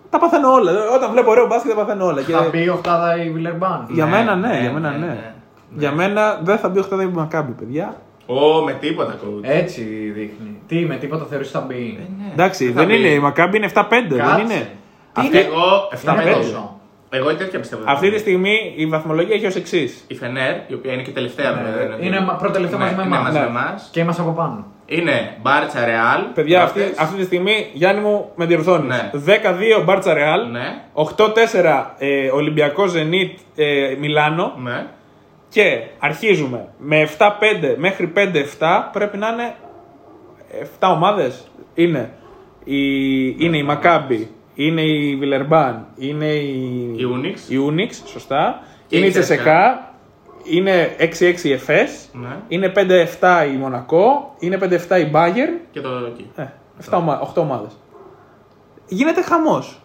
Τα παθαίνω όλα. Όταν βλέπω ωραίο μπάσκετ, τα παθαίνω όλα. Και Θα μπει οχτάδα η Βιλερμπάν. για Ναι, μένα, ναι, ναι, για μένα, ναι, ναι. ναι. Για μένα δεν θα μπει 8 η Μακάμπη, παιδιά. Ω, με τίποτα coach. Έτσι δείχνει. Τι με τίποτα θεωρείς θα μπει; Ε, ναι. Εντάξει, Θα δεν μπει. είναι. Η Μακάμπη είναι 7-5, δεν Κάτσε. είναι; Τι Αυτή είναι; εγώ 7 Είναι πέντε. τόσο. Εγώ τέτοια πιστεύω. Αυτή τη στιγμή η βαθμολογία έχει ως εξής. Η Φενέρ, η οποία είναι και τελευταία βέβαια. δεν Ναι, Είναι μα- πρώτο-τελευταίο μαζί με είναι εμάς. μαζί Ναι. με εμάς. Και είμαστε από πάνω. Είναι Μπάρτσα Ρεάλ. Παιδιά, αυτή, πρώτες. αυτή τη στιγμή, Γιάννη μου, με διορθώνεις. Ναι. 10-2 Μπάρτσα Ρεάλ. Ναι. 8-4 ε, Ολυμπιακό Ζενίτ ε, Μιλάνο. Ναι. Και αρχίζουμε με 7-5 μέχρι 5-7. Πρέπει να είναι 7 ομάδες. Είναι η, είναι η Μακάμπι, είναι η Βιλερμπάν, είναι η, Η Ούνιξ. η Ούνιξ, σωστά. Και είναι η η Τσεσεκά, είναι 6-6 η Εφές, Ναι. είναι 5-7 η Μονακό, είναι 5-7 η Μπάγκερ. Και το εκεί. Ε, 7 ομα, 8 ομάδες. Γίνεται χαμός.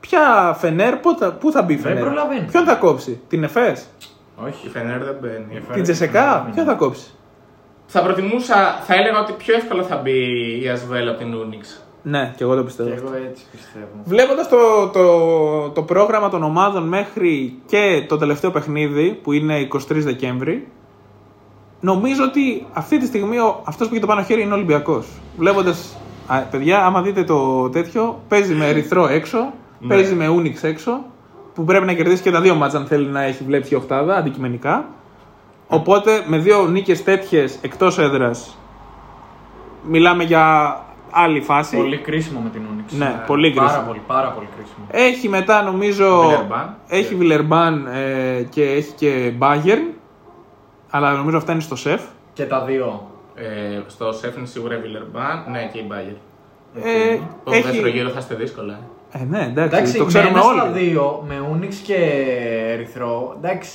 Ποια Φενέρ, πού θα, πού θα μπει η Φενέρ; προλαβαίνεις. Ποιον θα κόψει, την Εφές, Η Όχι. Φενέρ δεν μπαίνει. την Τσεσεκά, ποιον θα κόψεις; Θα προτιμούσα, θα έλεγα ότι πιο εύκολα θα μπει η Ασβέλ από την Ούνιξ. Ναι, και εγώ το πιστεύω. Και εγώ έτσι πιστεύω. Βλέποντας το, το, το πρόγραμμα των ομάδων μέχρι και το τελευταίο παιχνίδι που είναι 23 Δεκέμβρη, νομίζω ότι αυτή τη στιγμή αυτός που έχει το πάνω χέρι είναι ο Ολυμπιακός. Βλέποντας. Παιδιά, άμα δείτε το τέτοιο, παίζει με Ερυθρό έξω, παίζει με Ούνιξ έξω, που πρέπει να κερδίσει και τα δύο μάτσα αν θέλει να έχει βλέψει η οχτάδα αντικειμενικά. Οπότε με δύο νίκες τέτοιες εκτός έδρας, μιλάμε για άλλη φάση. Πολύ κρίσιμο με την Ούνιξ. Ναι, πολύ Πάρα κρίσιμο. πολύ, πάρα πολύ κρίσιμο. Έχει μετά νομίζω. Βιλερμπάν. Έχει Βιλερμπάν ε, και έχει και Bayern. Αλλά νομίζω αυτά είναι στο σεφ. Και τα δύο. Ε, στο σεφ είναι σίγουρα η Βιλερμπάν, ναι και η Μπάγκερ. Ε, Το έχει... δεύτερο γύρο θα είστε δύσκολα. Ε. Ε, ναι, εντάξει, Εντάξει, το ξέρουμε με ένα στα όλοι. δύο, με Ούνιξ και Ερυθρό, εντάξει.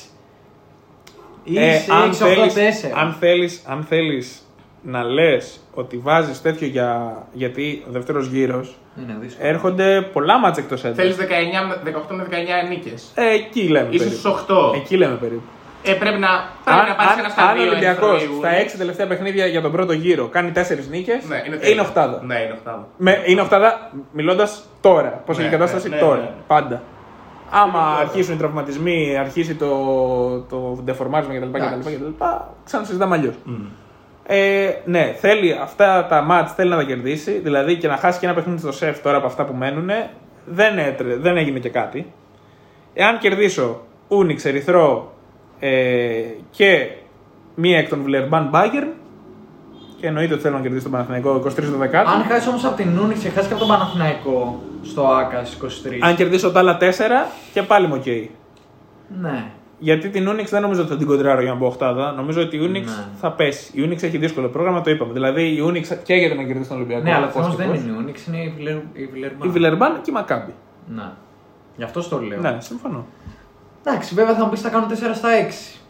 Ε, Είσαι αν, 6-8-4. θέλεις, αν, θέλεις, αν θέλεις να λες ότι βάζεις τέτοιο για, γιατί ο δεύτερος γύρος Είναι δύσκολο. έρχονται πολλά μάτσα εκτός έδρας. Θέλεις 18 με 19 νίκες. Ε, εκεί λέμε Ίσως περίπου. στους 8. Εκεί λέμε περίπου. Ε, πρέπει να, πρέπει να πάρεις ένα αν, στα αν ο δύο. Ολυμπιακός Ερυθρό ή στα Ούνιξ. έξι τελευταία παιχνίδια για τον πρώτο γύρο κάνει τέσσερις νίκες, Ναι, είναι, είναι, τέλειο. οχτάδα. Ναι, είναι οχτάδα. Με, είναι οχτάδα μιλώντας τώρα. Πώς Ναι, έχει η κατάσταση; ναι, ναι, τώρα. ναι. Πάντα. Άμα Είναι αρχίσουν οι τραυματισμοί, αρχίσει το, το ντεφορμάρισμα κτλ. Εντάξει. κτλ ξανασυζητάμε αλλιώς. Ε, ναι, θέλει αυτά τα μάτς θέλει να τα κερδίσει. Δηλαδή και να χάσει και ένα παιχνίδι στο σεφ τώρα από αυτά που μένουν, δεν, έτρε, δεν έγινε και κάτι. Εάν κερδίσω Ούνιξ, Ερυθρό ε, και μία εκ των Βιλερμπάν Μπάγερν, και εννοείται ότι θέλω να κερδίσω τον Παναθηναϊκό 23 το δεκάτο. Αν χάσεις όμως από την Ούνιξ και χάσει και από τον Παναθηναϊκό στο ΟΑΚΑ 23. Αν κερδίσω τα άλλα 4 και πάλι είμαι οκ. Ναι. Γιατί την Unix δεν νομίζω ότι θα την κοντράρω για να μπω οχτάδα. Νομίζω ότι η Unix Ναι. θα πέσει. Η Unix έχει δύσκολο πρόγραμμα, το είπαμε. Δηλαδή η Unix καίγεται να κερδίσει τον Ολυμπιακό. Ναι, αλλά πώς θέμα και δεν πώς. είναι η Ούνιξ, είναι η Βιλερ- η Βιλερμπάν. Η Βιλερμπάν και η Μακάμπη. Ναι. Γι' αυτό το λέω. Ναι, συμφωνώ. Εντάξει, βέβαια θα μου πεις θα κάνω 4 στα 6.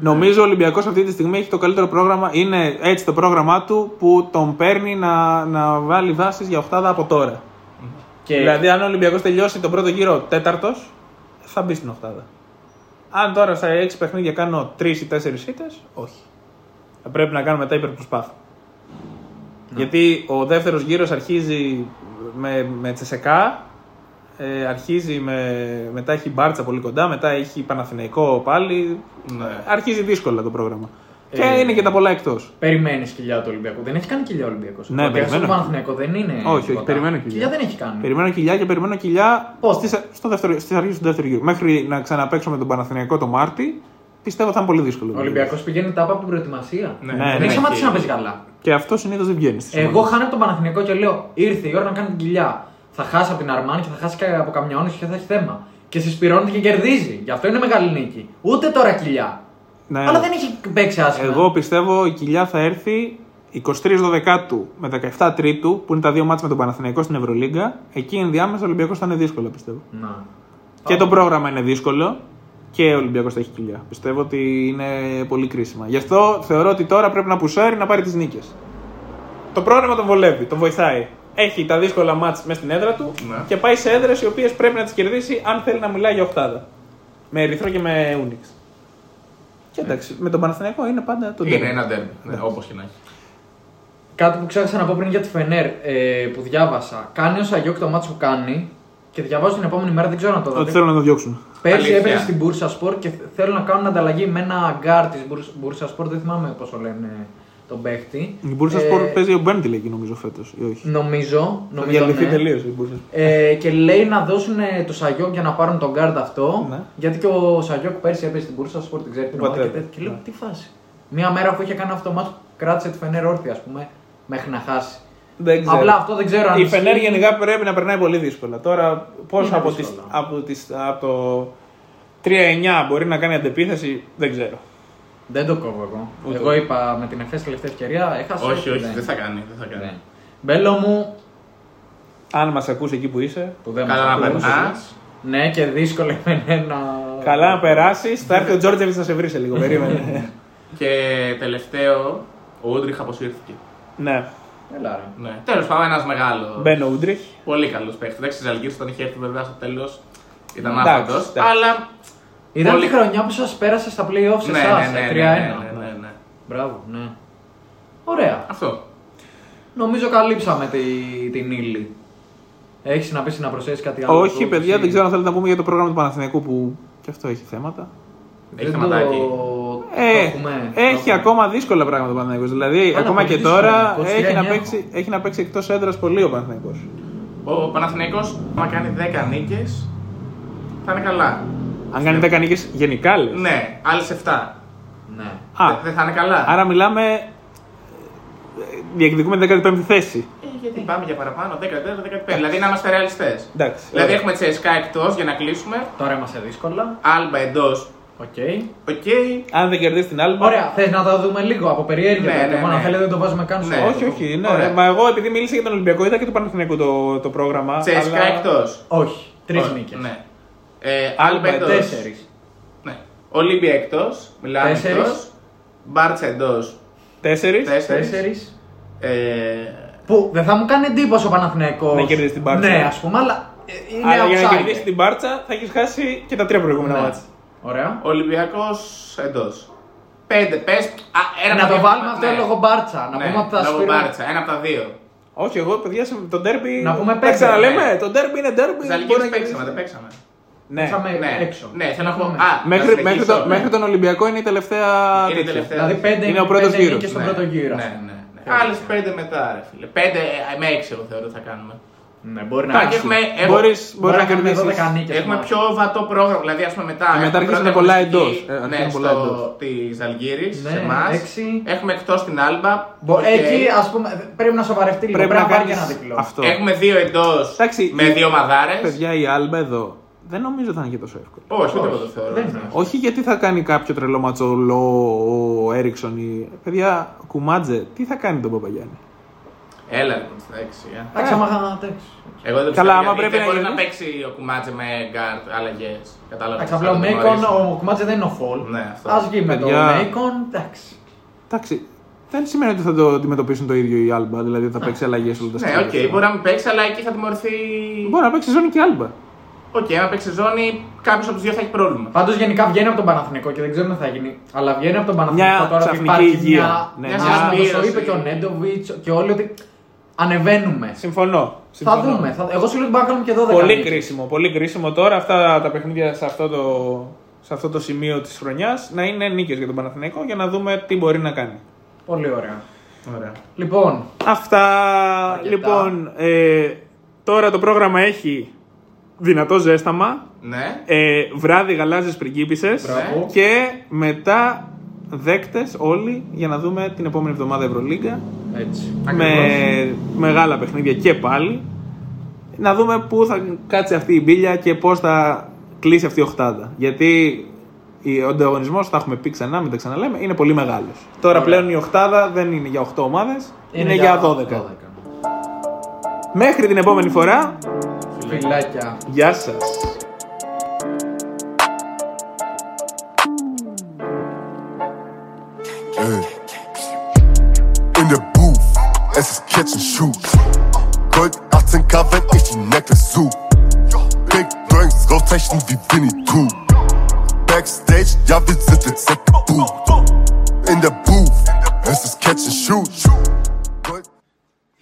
Νομίζω ο Ολυμπιακός αυτή τη στιγμή έχει το καλύτερο πρόγραμμα. Είναι έτσι το πρόγραμμά του που τον παίρνει να, να βάλει βάσεις για οχτάδα από τώρα. Και Δηλαδή, αν ο Ολυμπιακός τελειώσει τον πρώτο γύρο τέταρτος, θα μπει στην οχτάδα. Αν τώρα στα 6 παιχνίδια κάνω 3 ή 4 ήττες, όχι. Θα πρέπει να κάνω μετά υπερπροσπάθεια. Γιατί ο δεύτερος γύρος αρχίζει με, με τσεσεκά, ε, αρχίζει με, μετά έχει μπάρτσα πολύ κοντά, μετά έχει Παναθηναϊκό πάλι. Ναι. Αρχίζει δύσκολα το πρόγραμμα. και Ε, είναι και τα πολλά εκτός. περιμένεις κοιλιά του Ολυμπιακού. Δεν έχει κάνει κοιλιά ο Ολυμπιακός. Ναι, περιμένω. Το Παναθηναϊκό δεν είναι. Όχι, όχι, τίποτα. περιμένω κοιλιά. Κοιλιά δεν έχει κάνει. Περιμένω κοιλιά και περιμένω κοιλιά Πότε; στις, στο δεύτερο, στις αρχές του δεύτερου γύρου. Μέχρι να ξαναπαίξω με τον Παναθηναϊκό το Μάρτι, πιστεύω θα είναι πολύ δύσκολο. Ο Ολυμπιακός πηγαίνει τάπα από την προετοιμασία. Ναι, Ναι, δεν ναι, έχει σταματήσει έχει- να παίζει καλά. Και αυτό συνήθως δεν βγαίνει. στις Εγώ ομάδες. χάνω από τον Παναθηναϊκό και λέω ήρθε η ώρα να κάνει την κοιλιά. Θα χάσει από την Αρμάνη και θα χάσει και από καμιά όνειξη και θα έχει θέμα. Και συσπηρώνεται και κερδίζει. Γι' αυτό είναι μεγάλη νίκη. Ούτε τώρα κοιλιά. Ναι. Αλλά δεν έχει παίξει άσχημα. Εγώ πιστεύω η κοιλιά θα έρθει 23 Δεκάτου με 17 Τρίτου, που είναι τα δύο μάτια με τον Παναθηναϊκό στην Ευρωλίγκα. Εκεί ενδιάμεσα ο Ολυμπιακός θα είναι δύσκολο, πιστεύω. Να. Και το πρόγραμμα είναι δύσκολο και ο Ολυμπιακός θα έχει κοιλιά. Πιστεύω ότι είναι πολύ κρίσιμα. Γι' αυτό θεωρώ ότι τώρα πρέπει να πουσάρει να πάρει τις νίκες. Το πρόγραμμα τον βολεύει, τον βοηθάει. Έχει τα δύσκολα μάτς μέσα στην έδρα του Ναι. και πάει σε έδρες οι οποίες πρέπει να τις κερδίσει αν θέλει να μιλάει για οχτάδα. Με Ερυθρό και με Ούνιξ. Και εντάξει, με τον Παναθηναϊκό είναι πάντα το Είναι ντέρμπι. ένα ντέρμπι. Ναι, Όπως και να έχει. Κάτι που ξέχασα να πω πριν για τη Φενέρ ε, που διάβασα. Κάνει ο Σαγιόκ το μάτσο που κάνει και διαβάζω την επόμενη μέρα, δεν ξέρω να το Ότι δείτε. θέλουν να το διώξουν. Πέρσι Αλήθεια. έπαιζε στην Μπούρσα Σπορ και θέλουν να κάνουν ανταλλαγή με ένα γκαρντ της Μπούρσα Σπορ. Δεν θυμάμαι πώς τον λένε τον παίχτη. Η Μπούρσα Ε, Σπορ παίζει ο Μπέντιλ εκεί νομίζω φέτος. Ή όχι; Νομίζω. Θα νομίζω διαλυθεί ναι. τελείως η Μπούρσα. Ε, και λέει να δώσουν ε, το Σαγιόκ για να πάρουν τον γκαρντ αυτό. Ναι. Γιατί και ο Σαγιόκ πέρσι έπαιζε στην Μπούρσα Σπορ, την ξέρει την Ο ομάδα και πατέρα. τέτοια. Και λέω Ναι. τι φάση. Μία μέρα που είχε κάνει αυτό το ματς, κράτησε τη Φενέρ όρθια, ας πούμε, μέχρι να χάσει. Δεν ξέρω. Απλά αυτό δεν ξέρω αν. Η ισχύει. Φενέρ γενικά πρέπει να περνάει πολύ δύσκολα. Τώρα πώς Είναι από, τις, δύσκολο. από, τις, από το 3-9 μπορεί να κάνει αντεπίθεση, δεν ξέρω. Δεν το κόβω εγώ. Ούτε εγώ εγώ. είπα με την εχθέ τελευταία ευκαιρία, έχασε. Όχι, όχι, δεν. δεν θα κάνει. Δεν θα κάνει. Ναι. Μπέλο μου, Αν μας ακούσει εκεί που είσαι, που δεν Καλά μας να ακούσε. περνάς. Ναι, και δύσκολο είναι να. καλά να περάσεις. Θα έρθει ο Τζόρτζεβιτ να σε βρει σε λίγο. Περίμενε. [LAUGHS] Και τελευταίο, ο Ούντριχ αποσύρθηκε. ναι. Έλα, ρε. Ναι. Τέλος πάντων, ένας μεγάλος. Μπαίνω Ούντριχ. Πολύ καλός παίχτης. Εντάξει, η Ζαλγκύρη όταν είχε έρθει βέβαια στο τέλος ήταν Εντάξει, άφαντο. εντάξει. Αλλά. Ήταν Πολύ- τη χρονιά που σας πέρασε στα playoffs σε Ναι, εσάς, ναι, ναι, 3-1. ναι, ναι, ναι, ναι. Μπράβο, ναι. Ωραία. Αυτό. Νομίζω καλύψαμε τη, την ύλη. Έχεις να πεις να προσθέσεις κάτι άλλο. Όχι, το- παιδιά, εσύ; δεν ξέρω αν θέλετε να πούμε για το πρόγραμμα του Παναθηναϊκού που και αυτό έχει θέματα. Έχει Δεν θεματάκι. το... Ε, το έχουμε, το έχει έχουμε. ακόμα δύσκολα πράγματα ο Παναθηναϊκός. Δηλαδή, Άρα, ακόμα πολύ και δύσκολα. τώρα 23 έχει να, έχω. παίξει, έχει να παίξει εκτός έδρας πολύ ο Παναθηναϊκός. Ο Παναθηναϊκός, άμα κάνει 10 νίκες, θα είναι καλά. Αν κάνει 10 νίκες γενικά λες. Ναι, άλλες 7. Ναι. Α, Δεν θα είναι καλά. άρα μιλάμε. ε, Διεκδικούμε την 15η θέση. Ε, γιατί; Πάμε για παραπάνω, 14-15. Δηλαδή να είμαστε ρεαλιστές. Εντάξει. Δηλαδή ωραία. έχουμε τσεσικά εκτός για να κλείσουμε. Τώρα είμαστε δύσκολα. Άλμπα εντός. Οκ. Οκ. Αν δεν κερδίσεις την άλλη. Ωραία, θες να το δούμε λίγο από περιέργεια. Ναι, τότε, ναι, μόνο ναι. αν θέλετε δεν το βάζουμε καν στο Ναι, Όχι, όχι. Ναι, Ωραία. Μα εγώ επειδή μίλησα για τον Ολυμπιακό, είδα και το Παναθηναϊκό το, το πρόγραμμα. ΤΣΣΚΑ αλλά- εκτός. Όχι. Τρεις νίκες. Ναι. Ε, Άλμπα εντός. Τέσσερις. Ναι. Ολίμπια εκτός. Μιλάμε Τέσσερις. εκτός. Μπάρτσα εντός. Τέσσερις. Τέσσερις. Ε, Που δεν θα μου κάνει εντύπωση ο Παναθηναϊκός. Να κερδίσει την Μπάρτσα. Ναι, ας πούμε, αλλά ε, είναι Αλλά για να outsider. κερδίσει την Μπάρτσα θα έχεις χάσει και τα τρία προηγούμενα Ναι. μάτια. Ωραία. Ολυμπιακός εντός. Πέντε, πες. Ένα Να από τα το δύο- βάλουμε αυτό ναι. λόγω μπάρτσα. Να Ναι, πούμε ότι θα λόγω σπίρουμε. Μπάρτσα, ένα από τα δύο. Όχι, εγώ παιδιά σε- το ντέρμπι. Να πούμε Τα πέντε, ξαναλέμε. ναι. Το ντέρμπι είναι ντέρμπι. Ζαλγκύρι μπορεί να παίξαμε, κερδίσει. δεν παίξαμε. Ναι. Παίξαμε Ναι, έξω. ναι, θέλω να πω. Ναι. Α, Μέχρι, να μέχρι, συνεχίσω, το, ναι. μέχρι τον Ολυμπιακό είναι η τελευταία. Είναι η τέτοια. τελευταία. Δηλαδή πέντε Είναι ο πρώτος πέντε γύρος. νίκες στον Ναι, πρώτο γύρο. Ναι, ναι. ναι. Άλλες πέντε μετά, ρε φίλε. Πέντε ε, με έξι, εγώ θεωρώ θα κάνουμε. Ναι, μπορεί να Εντάξει, έχουμε- έχουμε- Μπορείς, Μπορείς μπορεί να να κάνουμε κερδίσεις. 12 νίκες. Έχουμε μάλλον. πιο βατό πρόγραμμα, δηλαδή ας πούμε μετά. Ε, μετά έχουμε αρχίζουν πρώτη πολλά αγωνιστική, εντός. Ε, Ναι, αρχίζουν πολλά στο εντός. της Αλγύρης, Ναι, σε εμάς. έξι. Έχουμε εκτός την Άλμπα. Μπο- οκ. Εκεί ας πούμε πρέπει να σοβαρευτεί λίγο. Πρέπει Πρέπει να να πάρει και κάνει ένα διπλό. αυτό. Έχουμε δύο εντός Εντάξει, με η- δύο μαδάρε. Παιδιά, η Άλμπα εδώ δεν νομίζω θα είναι και τόσο εύκολο. Όχι, ούτε εγώ το Όχι, θεωρώ. δεν είναι. Όχι γιατί θα κάνει κάποιο τρελό ματσολό ο Έριξον ή. Παιδιά, Κουμάτζε, τι θα κάνει τον Παπαγιάννη; Έλα λοιπόν στα έξι. ε. Εντάξει, άμα είχα εντάξει. Εγώ δεν Καλά, πιστεύω, άμα γιατί πρέπει δεν να μπορεί γίνει. να παίξει ο Κουμάτζε με γκαρντ αλλαγές. Κατάλαβες. Εντάξει, απλά ο Μέικον, ο Κουμάτζε δεν είναι ο Φολ. Ναι, αυτό. Α βγει με τον Παιδιά. Μέικον, εντάξει. Εντάξει, δεν σημαίνει ότι θα το αντιμετωπίσουν το ίδιο η Άλμπα, δηλαδή θα παίξει αλλαγές όλα τα Ναι, οκ, μπορεί να μην παίξει, αλλά εκεί θα τιμωρηθεί. Μπορεί να παίξει ζώνη και η Άλμπα. Οκ, αν παίξει ζώνη, κάποιος από τους δύο θα έχει πρόβλημα. Πάντως γενικά βγαίνει από τον Παναθηναϊκό και δεν ξέρω τι θα γίνει. Αλλά βγαίνει από τον Παναθηναϊκό Μια τώρα που ξαφνική υπάρχει υγεία. μια. Ναι, μια μια συσπήρωση. το συσπήρωση. είπε και ο Νέντοβιτς και όλοι ότι ανεβαίνουμε. Συμφωνώ. Θα Συμφωνώ. δούμε. Θα... Εγώ σου λέω ότι μπορούμε να κάνουμε και 12 Πολύ νίκες. κρίσιμο, πολύ κρίσιμο τώρα αυτά τα παιχνίδια σε αυτό το, σε αυτό το σημείο της χρονιάς να είναι νίκες για τον Παναθηναϊκό για να δούμε τι μπορεί να κάνει. Πολύ ωραία. Ωραία. Λοιπόν, Αυτά, Αρκετά. λοιπόν, ε, τώρα το πρόγραμμα έχει δυνατό ζέσταμα, Ναι. ε, βράδυ γαλάζιες πριγκίπισσες Μπράβο. και μετά δέκτες όλοι για να δούμε την επόμενη εβδομάδα Ευρωλίγκα έτσι. με μεγάλα παιχνίδια και πάλι να δούμε πού θα κάτσει αυτή η μπίλια και πώς θα κλείσει αυτή η οχτάδα. Γιατί ο ανταγωνισμός, θα έχουμε πει ξανά, μην τα ξαναλέμε, είναι πολύ μεγάλος. Τώρα πλέον η οχτάδα δεν είναι για 8 ομάδες, είναι, για 12. Μέχρι την επόμενη φορά, Φιλάκια. γεια σας.